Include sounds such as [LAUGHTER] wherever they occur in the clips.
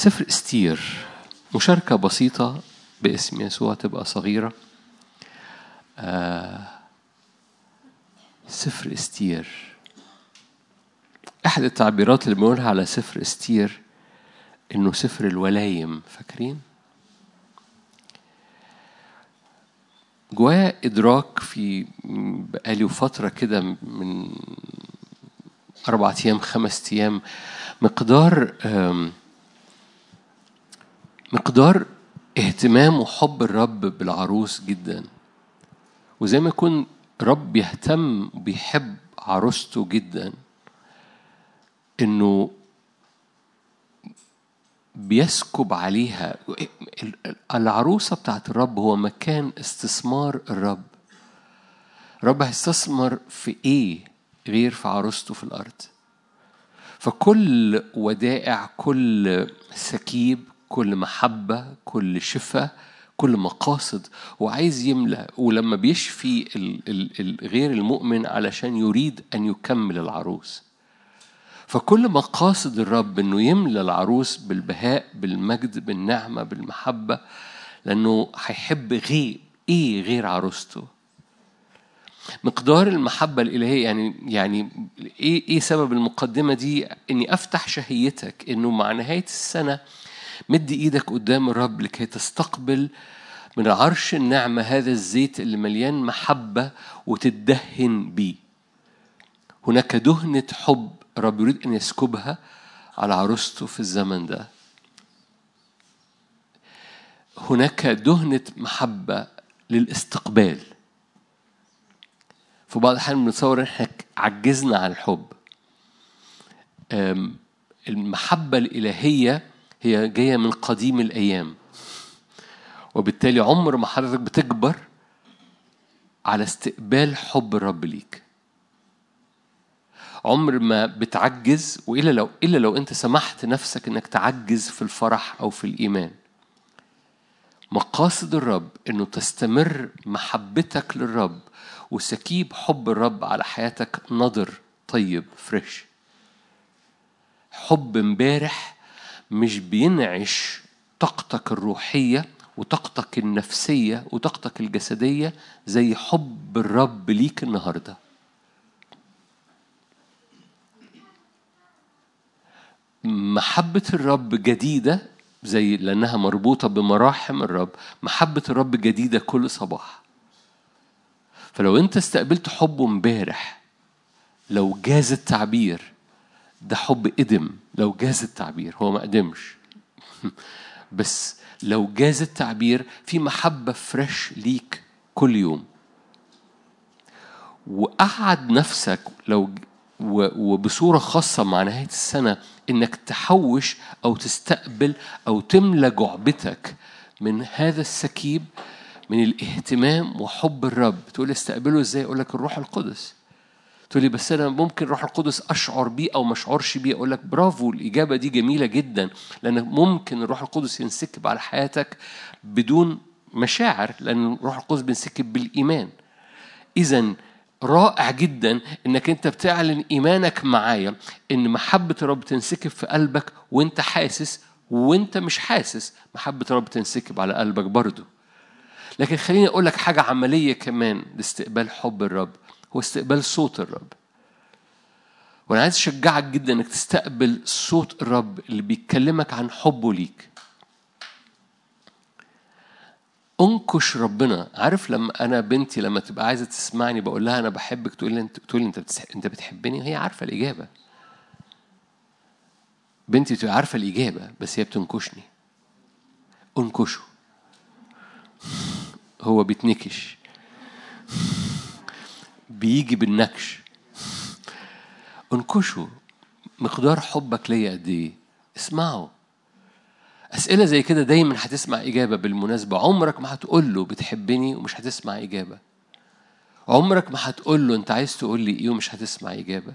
سفر استير مشاركة بسيطة باسم يسوع تبقى صغيرة آه سفر استير أحد التعبيرات اللي بنقولها على سفر استير إنه سفر الولايم فاكرين؟ جوايا إدراك في بقالي فترة كده من أربعة أيام خمس أيام مقدار مقدار اهتمام وحب الرب بالعروس جدا. وزي ما يكون رب يهتم وبيحب عروسته جدا إنه بيسكب عليها. العروسة بتاعت الرب هو مكان استثمار الرب. الرب هيستثمر في إيه غير في عروسته في الأرض؟ فكل ودائع كل سكيب كل محبة كل شفاء كل مقاصد. وعايز يملى ولما بيشفي غير المؤمن علشان يريد أن يكمل العروس. فكل مقاصد الرب إنه يملى العروس بالبهاء بالمجد بالنعمة بالمحبة لأنه هيحب غير إيه غير عروسته؟ مقدار المحبة الإلهية يعني يعني إيه إيه سبب المقدمة دي؟ إني أفتح شهيتك إنه مع نهاية السنة مد إيدك قدام الرب لكي تستقبل من عرش النعمة هذا الزيت اللي مليان محبة وتدهن بيه. هناك دهنة حب الرب يريد أن يسكبها على عروسته في الزمن ده. هناك دهنة محبة للاستقبال. في بعض الأحيان بنتصور إن إحنا عجزنا عن الحب. المحبة الإلهية هي جاية من قديم الأيام. وبالتالي عمر ما حضرتك بتكبر على استقبال حب الرب ليك. عمر ما بتعجز وإلا لو إلا لو أنت سمحت نفسك إنك تعجز في الفرح أو في الإيمان. مقاصد الرب إنه تستمر محبتك للرب وسكيب حب الرب على حياتك نضر طيب فريش. حب امبارح مش بينعش طاقتك الروحية وطاقتك النفسية وطاقتك الجسدية زي حب الرب ليك النهارده. محبة الرب جديدة زي لأنها مربوطة بمراحم الرب. محبة الرب جديدة كل صباح. فلو أنت استقبلت حبه امبارح لو جاز التعبير ده حب قدم لو جاز التعبير هو ما قدمش [LAUGHS] بس لو جاز التعبير في محبة fresh ليك كل يوم. وقعد نفسك لو وبصورة خاصة مع نهاية السنة إنك تحوش أو تستقبل أو تملى جعبتك من هذا السكيب من الاهتمام وحب الرب. تقول استقبله إزاي؟ أقول لك الروح القدس. تقول لي بس أنا ممكن الروح القدس أشعر بيه أو ما أشعرش بيه. أقول لك برافو الإجابة دي جميلة جدا لأن ممكن الروح القدس ينسكب على حياتك بدون مشاعر لأن الروح القدس بينسكب بالإيمان. اذا رائع جدا إنك أنت بتعلن إيمانك معايا إن محبة الرب تنسكب في قلبك وأنت حاسس وأنت مش حاسس محبة الرب تنسكب على قلبك برضه لكن خليني أقول لك حاجة عملية كمان لاستقبال حب الرب. هو استقبال صوت الرب. وأنا عايز اشجعك جدا انك تستقبل صوت الرب اللي بيتكلمك عن حبه ليك. انكش ربنا. عارف لما أنا بنتي لما تبقى عايزة تسمعني بقول لها أنا بحبك تقول لي انت تقول لي انت. انت بتحبني؟ وهي عارفة الإجابة. بنتي بتبقى عارفة الإجابة بس هي بتنكشني. انكشه. هو بيتنكش. بيجي بالنكش. انكشه مقدار حبك ليا قد إيه؟ اسمعه أسئلة زي كده دايما هتسمع إجابة بالمناسبة عمرك ما هتقول له بتحبني ومش هتسمع إجابة. عمرك ما هتقول له أنت عايز تقول لي إيه ومش هتسمع إجابة.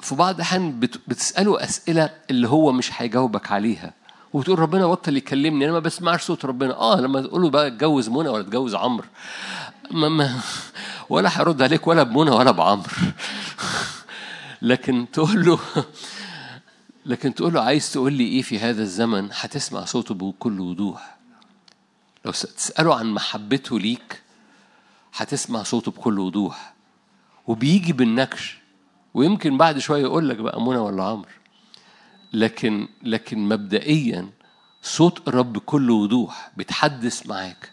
في بعض الأحيان بتسأله أسئلة اللي هو مش هيجاوبك عليها. وتقول ربنا بطل يكلمني أنا ما بسمعش صوت ربنا. آه لما تقول له بقى اتجوز منى ولا اتجوز عمرو. ما ما ولا هيرد عليك ولا بمنى ولا بعمرو لكن تقول له لكن تقول له عايز تقول لي إيه في هذا الزمن؟ هتسمع صوته بكل وضوح. لو تسأله عن محبته ليك هتسمع صوته بكل وضوح. وبيجي بالنكش. ويمكن بعد شوية يقول لك بقى منى ولا عمرو. لكن لكن مبدئيا صوت الرب بكل وضوح بيتحدث معاك.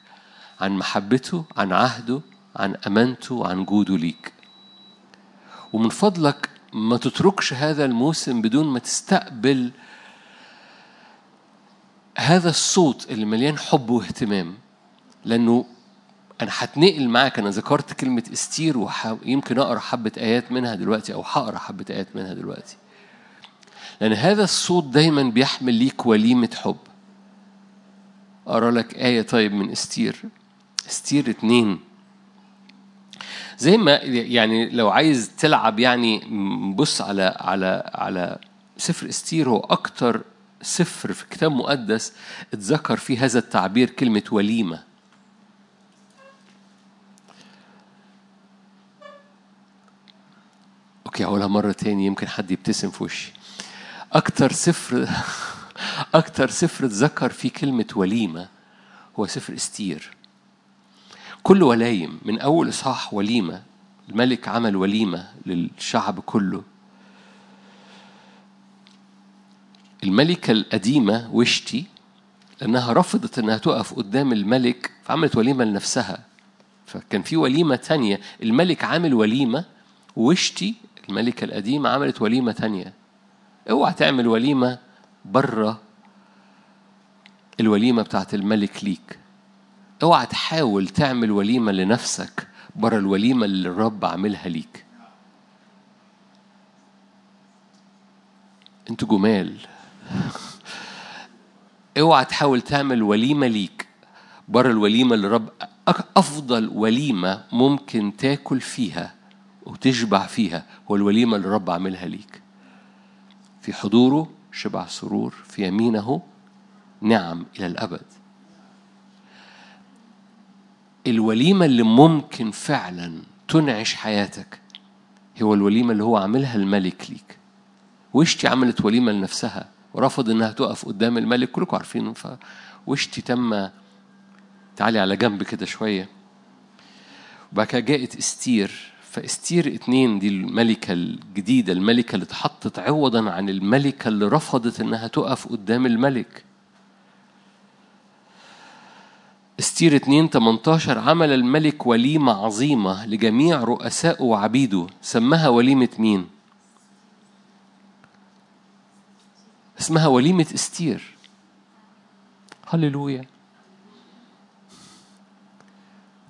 عن محبته عن عهده عن أمانته عن جوده ليك. ومن فضلك ما تتركش هذا الموسم بدون ما تستقبل هذا الصوت اللي مليان حب واهتمام. لأنه أنا هتنقل معاك أنا ذكرت كلمة استير ويمكن أقرأ حبة آيات منها دلوقتي أو هقرأ حبة آيات منها دلوقتي. لأن هذا الصوت دايما بيحمل ليك وليمة حب. اقرا لك آية طيب من استير. استير اتنين. زي ما يعني لو عايز تلعب يعني بص على على على سفر استير هو أكتر سفر في كتاب مقدس اتذكر فيه هذا التعبير كلمة وليمة. OK هقولها مرة تاني يمكن حد يبتسم في وشي. أكتر سفر [LAUGHS] أكتر سفر اتذكر فيه كلمة وليمة هو سفر استير كل ولايم من أول إصحاح وليمة الملك عمل وليمة للشعب كله. الملكة القديمة وشتي لأنها رفضت أنها تقف قدام الملك فعملت وليمة لنفسها. فكان في وليمة تانية. الملك عامل وليمة وشتي الملكة القديمة عملت وليمة تانية. اوعى تعمل وليمة بره الوليمة بتاعت الملك ليك. اوعى تحاول تعمل وليمة لنفسك بره الوليمة اللي الرب عاملها ليك. أنتوا جمال. [LAUGHS] اوعى تحاول تعمل وليمة ليك بره الوليمة اللي الرب أفضل وليمة ممكن تاكل فيها وتشبع فيها هو الوليمة اللي الرب عاملها ليك. في حضوره شبع سرور في يمينه نعم إلى الأبد. الوليمة اللي ممكن فعلا تنعش حياتك هو الوليمة اللي هو عاملها الملك ليك. وشتي عملت وليمة لنفسها ورفض إنها تقف قدام الملك كلكم عارفين فوشتي تم تعالي على جنب كده شوية. وبعد كده جاءت إستير فإستير اتنين دي الملكة الجديدة الملكة اللي اتحطت عوضا عن الملكة اللي رفضت إنها تقف قدام الملك. استير 2 18 عمل الملك وليمة عظيمة لجميع رؤسائه وعبيده سماها وليمة مين؟ اسمها وليمة استير. هللويا.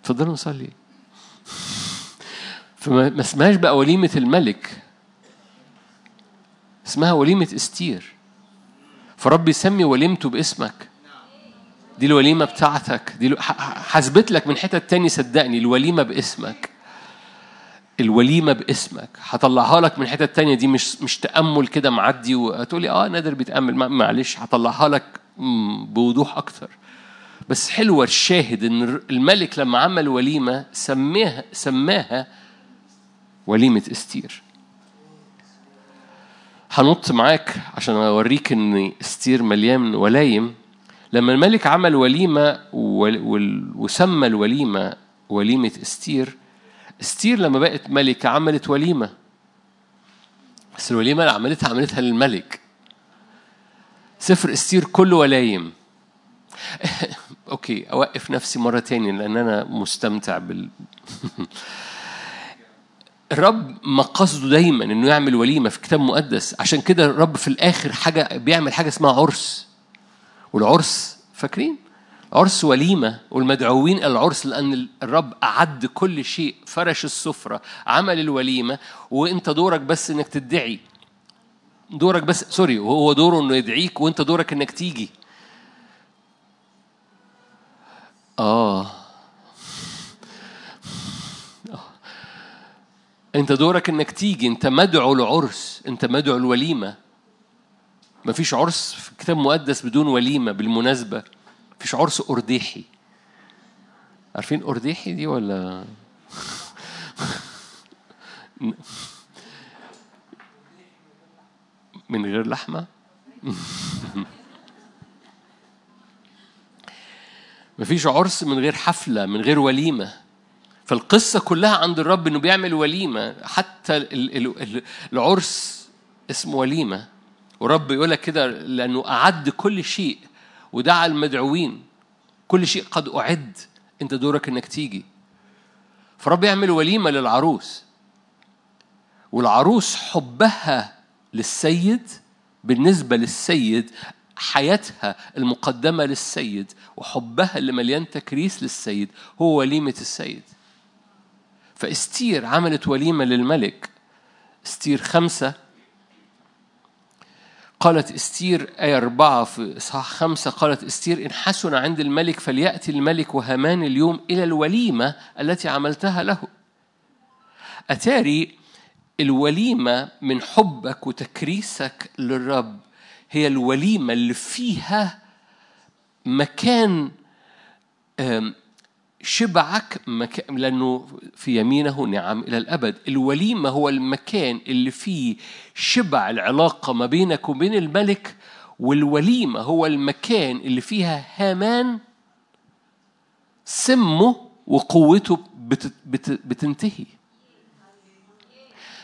تفضلوا نصلي. [LAUGHS] فما اسمهاش بقى وليمة الملك. اسمها وليمة استير. فرب يسمي وليمته باسمك. دي الوليمة بتاعتك. دي حسبت لك من حتة تاني صدقني الوليمة باسمك. الوليمة باسمك. هطلعها لك من حتة تانية. دي مش مش تأمل كده معدي وتقولي آه نادر بيتأمل. معلش هطلعها لك بوضوح أكتر. بس حلوة الشاهد إن الملك لما عمل وليمة سماها سماها وليمة إستير. هنط معاك عشان أوريك إن إستير مليان ولايم. لما الملك عمل وليمة وسمى الوليمة وليمة استير استير لما بقت ملكة عملت وليمة. بس الوليمة اللي عملتها عملتها للملك. سفر استير كله ولايم. [LAUGHS] okay أوقف نفسي مرة تاني لأن أنا مستمتع بال. [LAUGHS] الرب ما قصده دايما إنه يعمل وليمة في كتاب مقدس. عشان كده الرب في الآخر حاجة بيعمل حاجة اسمها عرس. والعرس فاكرين؟ عرس وليمة والمدعوين العرس لأن الرب أعد كل شيء فرش السفرة عمل الوليمة وأنت دورك بس إنك تدعي. دورك بس سوري وهو دوره إنه يدعيك وأنت دورك إنك تيجي. آه. أنت دورك إنك تيجي أنت مدعو لعرس أنت مدعو لوليمه مفيش عرس في كتاب مقدس بدون وليمة بالمناسبة. مفيش عرس أرديحي. عارفين أرديحي دي ولا؟ [LAUGHS] من غير لحمة؟ [LAUGHS] مفيش عرس من غير حفلة من غير وليمة. فالقصة كلها عند الرب إنه بيعمل وليمة. حتى العرس اسمه وليمة. ورب يقول لك كده لأنه أعد كل شيء ودعا المدعوين. كل شيء قد أعد. أنت دورك إنك تيجي. فرب يعمل وليمة للعروس. والعروس حبها للسيد بالنسبة للسيد حياتها المقدمة للسيد وحبها اللي مليان تكريس للسيد هو وليمة السيد. فاستير عملت وليمة للملك. استير خمسة قالت استير آية أربعة في إصحاح خمسة قالت استير إن حسن عند الملك فليأتي الملك وهامان اليوم إلى الوليمة التي عملتها له. أتاري الوليمة من حبك وتكريسك للرب. هي الوليمة اللي فيها مكان شبعك مكان لأنه في يمينه نعم إلى الأبد. الوليمة هو المكان اللي فيه شبع العلاقة ما بينك وبين الملك والوليمة هو المكان اللي فيها هامان سمه وقوته بت بت بتنتهي.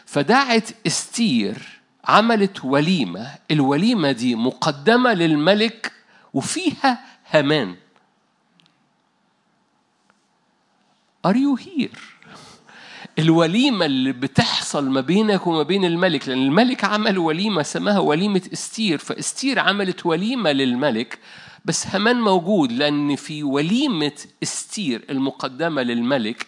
فدعت إستير عملت وليمة. الوليمة دي مقدمة للملك وفيها هامان. Are you here? الوليمة اللي بتحصل ما بينك وما بين الملك لأن الملك عمل وليمة سماها وليمة استير فاستير عملت وليمة للملك بس همان موجود لأن في وليمة استير المقدمة للملك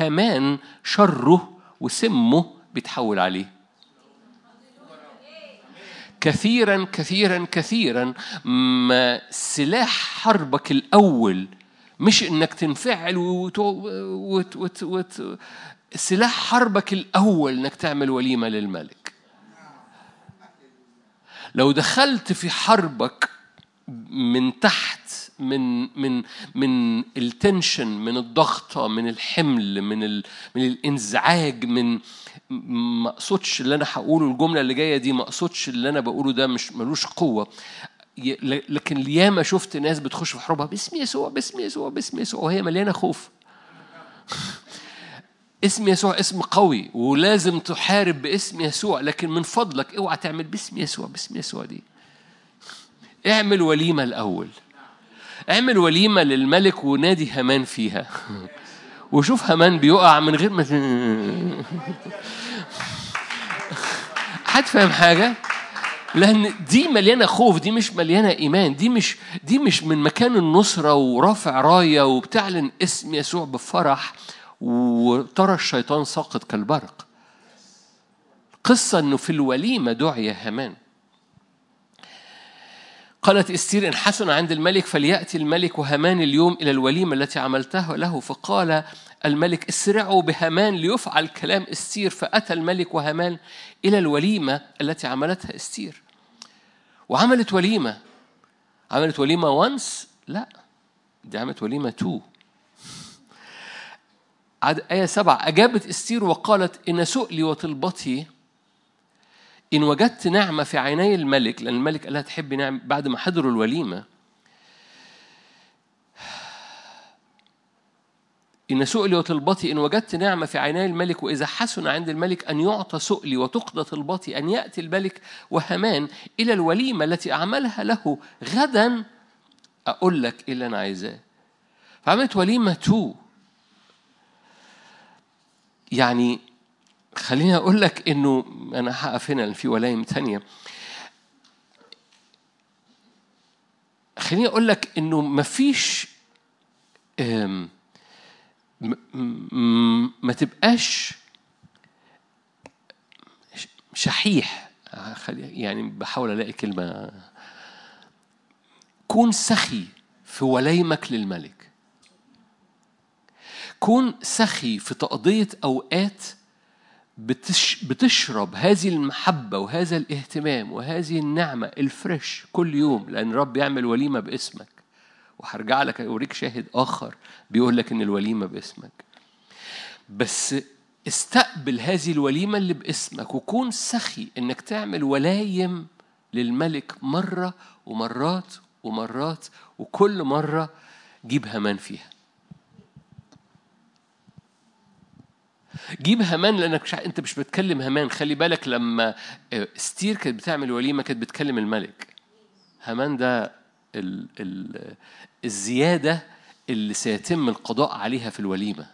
همان شره وسمه بيتحول عليه كثيرا كثيرا كثيرا ما سلاح حربك الأول مش إنك تنفعل وت... وت... وت... سلاح حربك الأول إنك تعمل وليمة للملك. لو دخلت في حربك من تحت من من من التنشن من الضغطة من الحمل من ال من الإنزعاج من ما اقصدش اللي أنا هقوله الجملة اللي جاية دي ما اقصدش اللي أنا بقوله ده مش ملوش قوة. لكن ياما شفت ناس بتخش في حروبها باسم يسوع باسم يسوع باسم يسوع وهي مليانة خوف. [LAUGHS] اسم يسوع اسم قوي ولازم تحارب باسم يسوع لكن من فضلك اوعى تعمل باسم يسوع باسم يسوع دي. اعمل وليمة الأول. اعمل وليمة للملك ونادي همان فيها. [LAUGHS] وشوف همان بيقع من غير ما [LAUGHS] حد فاهم حاجة؟ لأن دي مليانة خوف دي مش مليانة إيمان دي مش دي مش من مكان النصرة ورافع راية وبتعلن اسم يسوع بفرح وترى الشيطان ساقط كالبرق. قصة أنه في الوليمة دعي هامان. قالت إستير إن حسن عند الملك فليأتي الملك وهامان اليوم إلى الوليمة التي عملتها له. فقال الملك اسرعوا بهامان ليفعل كلام إستير. فأتى الملك وهامان إلى الوليمة التي عملتها إستير. وعملت وليمة. عملت وليمة once لا. دي عملت وليمة two عد آية سبعة. أجابت إستير وقالت إن سؤلي وطلبتي إن وجدت نعمة في عيني الملك لأن الملك قال لها تحبي نعمة بعد ما حضروا الوليمة. إن سؤلي وطلبتي إن وجدت نعمة في عيني الملك وإذا حسن عند الملك أن يعطى سؤلي وتقضى طلبتي أن يأتي الملك وهمان إلى الوليمة التي أعملها له غدا أقول لك إيه اللي أنا عايزاه. فعملت وليمة تو. يعني خليني أقول لك إنه أنا هقف هنا في ولايم تانية. خليني أقول لك إنه مفيش ما تبقاش شحيح. يعني بحاول ألاقي كلمة. كون سخي في وليمك للملك. كون سخي في تقضية أوقات بتشرب هذه المحبة وهذا الاهتمام وهذه النعمة الفريش كل يوم لأن رب يعمل وليمة باسمك. وهرجع لك أوريك شاهد آخر بيقول لك إن الوليمة باسمك. بس استقبل هذه الوليمة اللي باسمك وكون سخي إنك تعمل ولايم للملك مرة ومرات ومرات وكل مرة جيب همان فيها. جيب همان لأنك مش أنت مش بتكلم همان. خلي بالك لما استير كانت بتعمل وليمة كانت بتكلم الملك. همان ده ال ال الزيادة اللي سيتم القضاء عليها في الوليمة.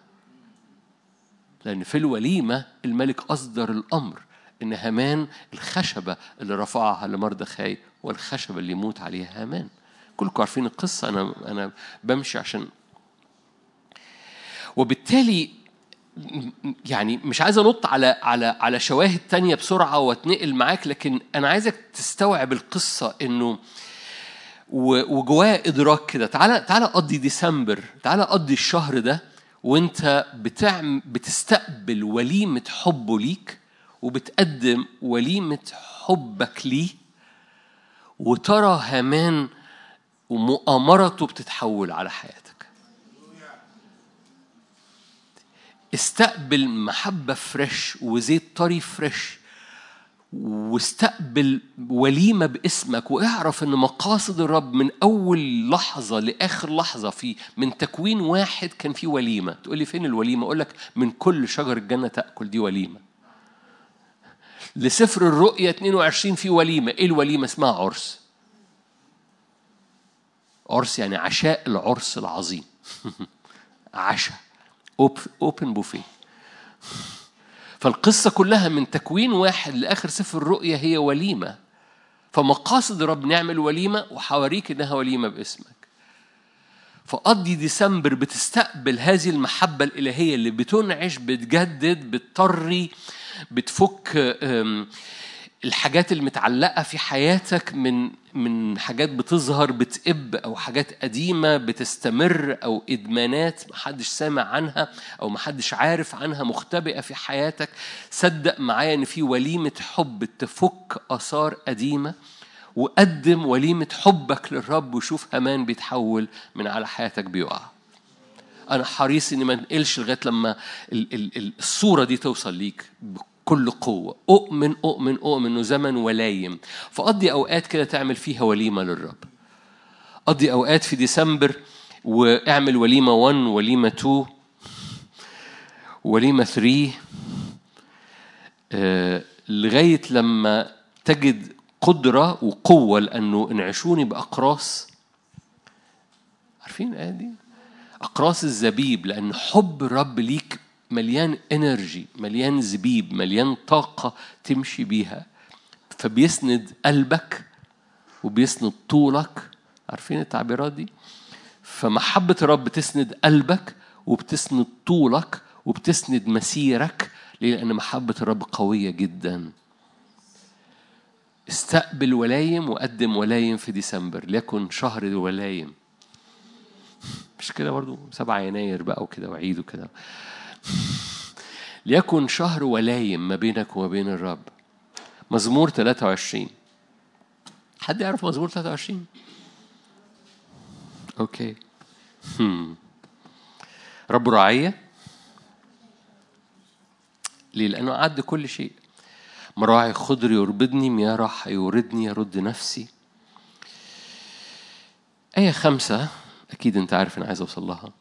لأن في الوليمة الملك أصدر الأمر إن هامان الخشبة اللي رفعها لمردخاي والخشبة اللي يموت عليها هامان. كلكم عارفين القصة أنا أنا بمشي عشان. وبالتالي يعني مش عايز أنط على على على شواهد تانية بسرعة وأتنقل معاك لكن أنا عايزك تستوعب القصة إنه وجواه إدراك كده. تعالى تعالى قضي ديسمبر. تعالى قضي الشهر ده وانت بتعم بتستقبل وليمة حبه ليك وبتقدم وليمة حبك ليه وترى هامان ومؤامرته بتتحول على حياتك. استقبل محبة فريش وزيت طري فريش واستقبل وليمة باسمك واعرف ان مقاصد الرب من اول لحظة لاخر لحظة في من تكوين واحد كان في وليمة. تقول لي فين الوليمة؟ أقول لك من كل شجر الجنة تأكل دي وليمة. لسفر الرؤية 22 في وليمة. إيه الوليمة؟ اسمها عرس. عرس يعني عشاء العرس العظيم. [LAUGHS] عشاء. اوبن بوفيه فالقصة كلها من تكوين واحد لآخر سفر الرؤيا هي وليمة. فمقاصد رب نعمل وليمة وحواريك إنها وليمة باسمك. فقضي ديسمبر بتستقبل هذه المحبة الإلهية اللي بتنعش بتجدد بتطري بتفك الحاجات المتعلقة في حياتك من من حاجات بتظهر بتقب أو حاجات قديمة بتستمر أو إدمانات محدش سامع عنها أو محدش عارف عنها مختبئة في حياتك. صدق معايا إن في وليمة حب تفك آثار قديمة وقدم وليمة حبك للرب وشوف همان بيتحول من على حياتك بيقع. أنا حريص إني ما انقلش لغاية لما الصورة دي توصل ليك كل قوة. أؤمن أؤمن أؤمن إنه زمن ولايم. فقضي أوقات كده تعمل فيها وليمة للرب. قضي أوقات في ديسمبر واعمل وليمة 1 وليمة 2 وليمة 3 آه لغاية لما تجد قدرة وقوة لأنه انعشوني بأقراص. عارفين الآية دي؟ أقراص الزبيب لأن حب الرب ليك مليان انرجي مليان زبيب مليان طاقة تمشي بيها. فبيسند قلبك وبيسند طولك. عارفين التعبيرات دي؟ فمحبة الرب بتسند قلبك وبتسند طولك وبتسند مسيرك. لأن محبة الرب قوية جدا. استقبل ولايم وقدم ولايم في ديسمبر ليكن شهر الولايم. مش كده برضو؟ 7 يناير بقى وكده وعيد وكده. ليكن شهر ولايم ما بينك وما بين الرب. مزمور 23 حد يعرف مزمور 23 أوكي. هم. رب رعية. ليه؟ لأنه عد كل شيء. مراعي خضر يربدني مياه راح يوردني يرد نفسي. آية خمسة أكيد أنت عارف أنا عايز أوصل لها.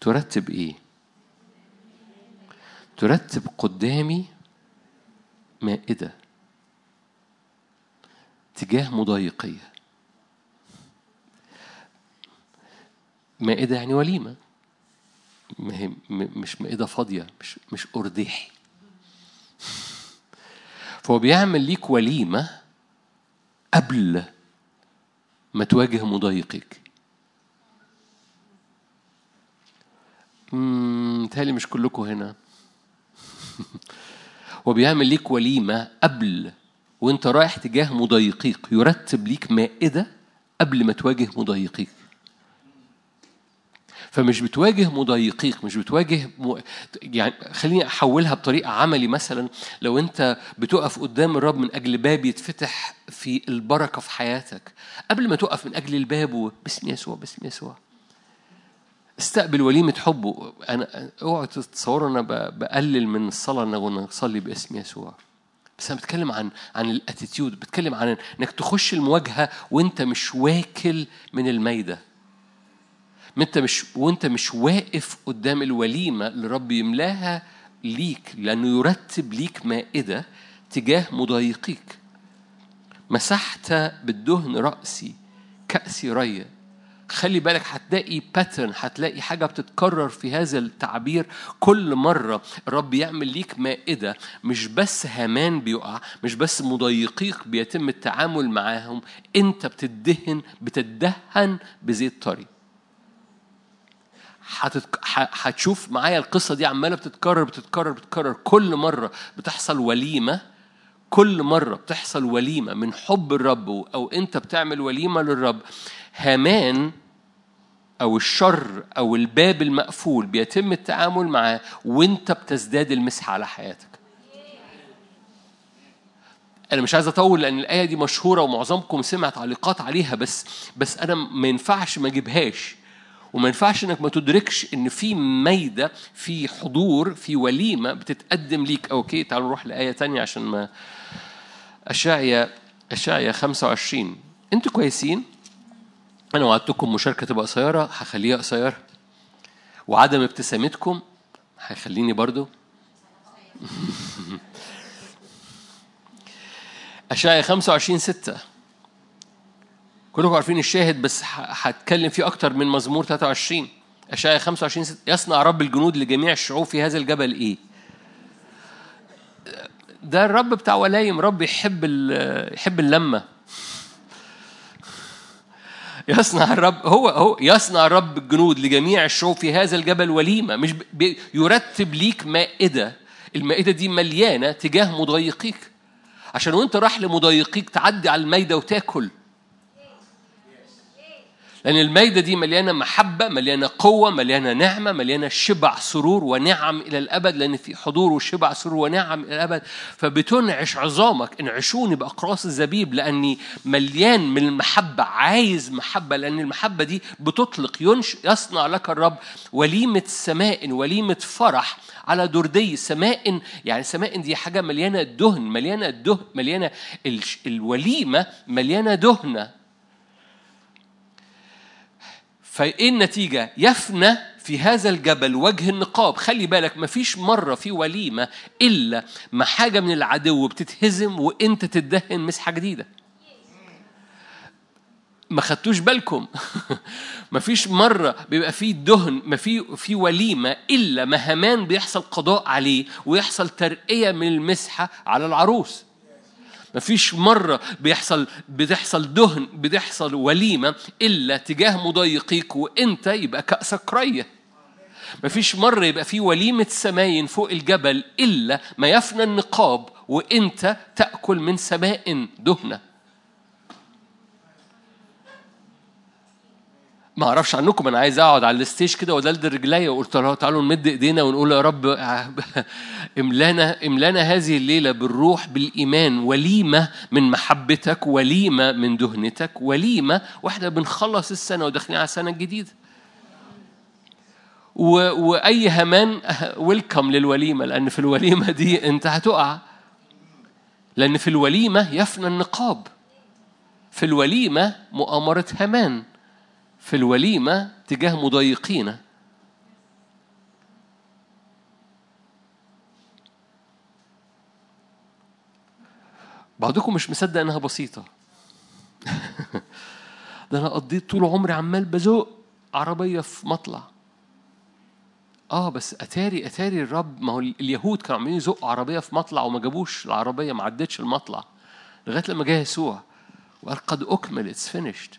ترتب إيه؟ ترتب قدامي مائدة تجاه مضايقية. مائدة يعني وليمة. مش مائدة فاضية مش مش أرداحي فهو بيعمل ليك وليمة قبل ما تواجه مضايقك متهيألي مش كلكم هنا. [LAUGHS] وبيعمل ليك وليمة قبل وانت رايح تجاه مضايقيك يرتب ليك مائدة قبل ما تواجه مضايقيك. فمش بتواجه مضايقيك مش بتواجه م... يعني خليني أحولها بطريقة عملي مثلا لو انت بتقف قدام الرب من أجل باب يتفتح في البركة في حياتك قبل ما تقف من أجل الباب باسم يسوع باسم يسوع. استقبل وليمة حبه أنا اوعوا تتصوروا أنا بقلل من الصلاة إن نصلي باسم يسوع. بس أنا بتكلم عن عن الأتيتيود. بتكلم عن إنك تخش المواجهة وأنت مش واكل من الميدة. أنت مش وأنت مش واقف قدام الوليمة اللي رب يملاها ليك لأنه يرتب ليك مائدة تجاه مضايقيك. مسحت بالدهن رأسي كأسي ريا خلي بالك هتلاقي باترن هتلاقي حاجة بتتكرر في هذا التعبير كل مرة. الرب يعمل ليك مائدة مش بس هامان بيقع مش بس مضايقيك بيتم التعامل معاهم انت بتدهن بتدهن بزيت طري. هتشوف معايا القصة دي عمالة بتتكرر بتتكرر بتتكرر. كل مرة بتحصل وليمة كل مرة بتحصل وليمة من حب الرب أو أنت بتعمل وليمة للرب. هامان أو الشر أو الباب المقفول بيتم التعامل معاه وانت بتزداد المسح على حياتك. أنا مش عايز أطول لأن الآية دي مشهورة ومعظمكم سمع تعليقات عليها بس بس أنا ما ينفعش ما أجيبهاش. وما ينفعش إنك ما تدركش إن في ميدة في حضور في وليمة بتتقدم ليك. أوكي تعالوا نروح لآية تانية عشان ما أشعيا أشعيا 25 أنتوا كويسين؟ أنا وعدتكم مشاركة تبقى قصيرة هخليها قصيرة. وعدم ابتسامتكم هيخليني برضو اشعيا 25 6 كلكم عارفين الشاهد بس هتكلم فيه أكتر من مزمور 23 أشعيا 25 يصنع رب الجنود لجميع الشعوب في هذا الجبل إيه؟ ده الرب بتاع ولايم رب يحب يحب اللمة. يصنع الرب هو هو يصنع الرب الجنود لجميع الشعوب في هذا الجبل وليمة مش يرتب ليك مائدة المائدة دي مليانة تجاه مضايقيك. عشان وانت راح لمضايقيك تعدي على الميدة وتاكل. لأن الميدة دي مليانة محبة مليانة قوة مليانة نعمة مليانة شبع سرور ونعم إلى الأبد لأن في حضور وشبع سرور ونعم إلى الأبد. فبتنعش عظامك. انعشوني بأقراص الزبيب لأني مليان من المحبة عايز محبة لأن المحبة دي بتطلق. ينش يصنع لك الرب وليمة سماء وليمة فرح على دردي. سماء يعني سماء دي حاجة مليانة دهن مليانة دهن مليانة الوليمة مليانة دهنة. فإيه النتيجة؟ يفنى في هذا الجبل وجه النقاب. خلي بالك مفيش مرة في وليمة إلا ما حاجة من العدو بتتهزم وإنت تدهن مسحة جديدة. ما خدتوش بالكم؟ [LAUGHS] مفيش مرة بيبقى فيه دهن ما في في وليمة إلا ما همان بيحصل قضاء عليه ويحصل ترقية من المسحة على العروس. مفيش مرة بيحصل بتحصل دهن بتحصل وليمة إلا تجاه مضايقيك وأنت يبقى كأسك رية مفيش مرة يبقى في وليمة سمائن فوق الجبل إلا ما يفنى النقاب وأنت تأكل من سماء دهنة. ما أعرفش عنكم أنا عايز اقعد على ال stage كده وادلدل رجليا وقلت له تعالوا نمد ايدينا ونقول يا رب [LAUGHS] املانا املانا هذه الليلة بالروح بالإيمان وليمة من محبتك وليمة من دهنتك وليمة وإحنا بنخلص السنة وداخلين على السنة الجديدة. وأي همان [LAUGHS] ويلكم للوليمة لأن في الوليمة دي أنت هتقع. لأن في الوليمة يفنى النقاب. في الوليمة مؤامرة همان. في الوليمة تجاه مضايقين. بعضكم مش مصدق إنها بسيطة. [LAUGHS] ده أنا قضيت طول عمري عمال بزق عربية في مطلع. آه بس أتاري أتاري الرب ما هو اليهود كانوا عمالين يزقوا عربية في مطلع وما جابوش العربية ما عدتش المطلع. لغاية لما جه يسوع وقال قد أكمل it's finished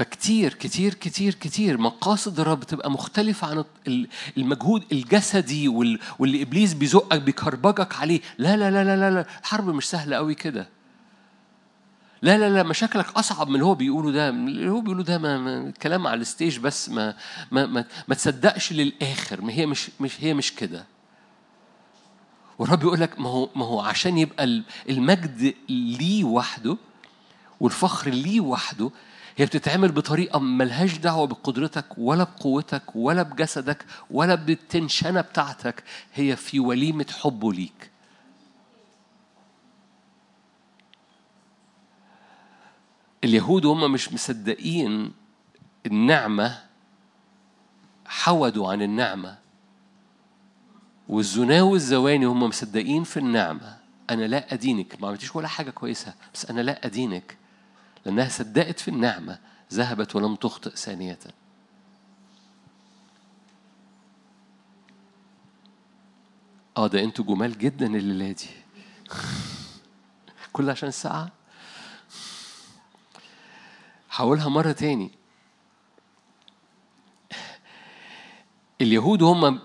فكتير كتير كتير كتير. مقاصد الرب تبقى مختلفة عن المجهود الجسدي واللي إبليس بيزقك بيكربجك عليه. لا لا لا لا لا الحرب مش سهلة قوي كده. لا لا لا. مشاكلك أصعب من اللي هو بيقوله ده. اللي هو بيقوله ده ما ما كلام على الستيج بس ما ما ما, ما تصدقش للآخر. ما هي مش مش هي مش كده. والرب يقول لك ما هو ما هو عشان يبقى المجد ليه وحده والفخر ليه وحده هي بتتعمل بطريقة ملهاش دعوة بقدرتك ولا بقوتك ولا بجسدك ولا بالتنشنة بتاعتك هي في وليمة حبه ليك. اليهود هم مش مصدقين النعمة حودوا عن النعمة. والزناوي الزواني هم مصدقين في النعمة. أنا لا أدينك. ما عملتيش ولا حاجة كويسة بس أنا لا أدينك. لأنها صدقت في النعمة ذهبت ولم تخطئ ثانية. آه ده أنتوا جمال جدا الليلة دي. [LAUGHS] كل عشان ساعة هقولها مرة تاني. اليهود هم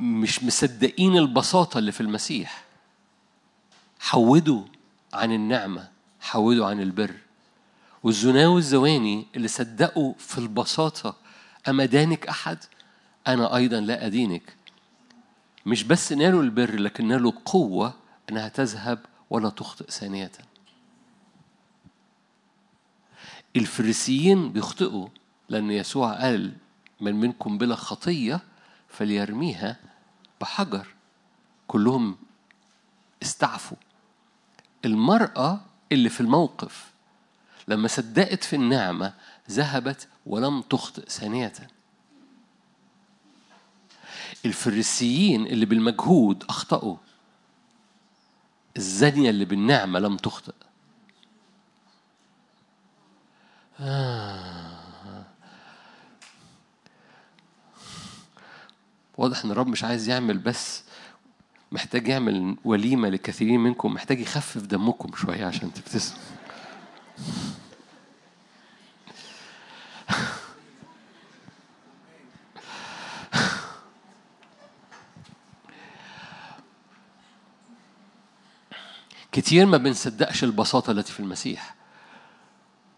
مش مصدقين البساطة اللي في المسيح. حودوا عن النعمة حودوا عن البر. والزناوي الزواني اللي صدقوا في البساطة أما دانك أحد أنا أيضا لا أدينك. مش بس نالوا البر لكن نالوا قوة أنها تذهب ولا تخطئ ثانية. الفريسيين بيخطئوا لأن يسوع قال من منكم بلا خطية فليرميها بحجر. كلهم استعفوا. المرأة اللي في الموقف لما صدقت في النعمة ذهبت ولم تخطئ ثانية. الفريسيين اللي بالمجهود أخطأوا. الزانية اللي بالنعمة لم تخطئ. آه. واضح إن الرب مش عايز يعمل بس محتاج يعمل وليمة لكثيرين منكم محتاج يخفف دمكم شوية عشان تبتسموا كتير ما بنصدقش البساطة التي في المسيح.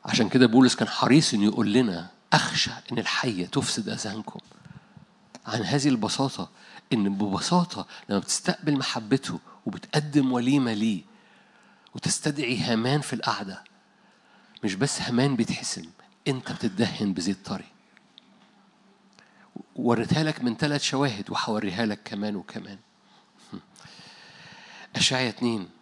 عشان كده بولس كان حريص إنه يقول لنا أخشى إن الحية تفسد اذهانكم عن هذه البساطة إن ببساطة لما بتستقبل محبته وبتقدم وليمة ليه وتستدعي هامان في القعدة مش بس هامان بيتحسم أنت بتدهن بزيت طري وريتها لك من ثلاث شواهد وهوريها لك كمان وكمان. أشعية اتنين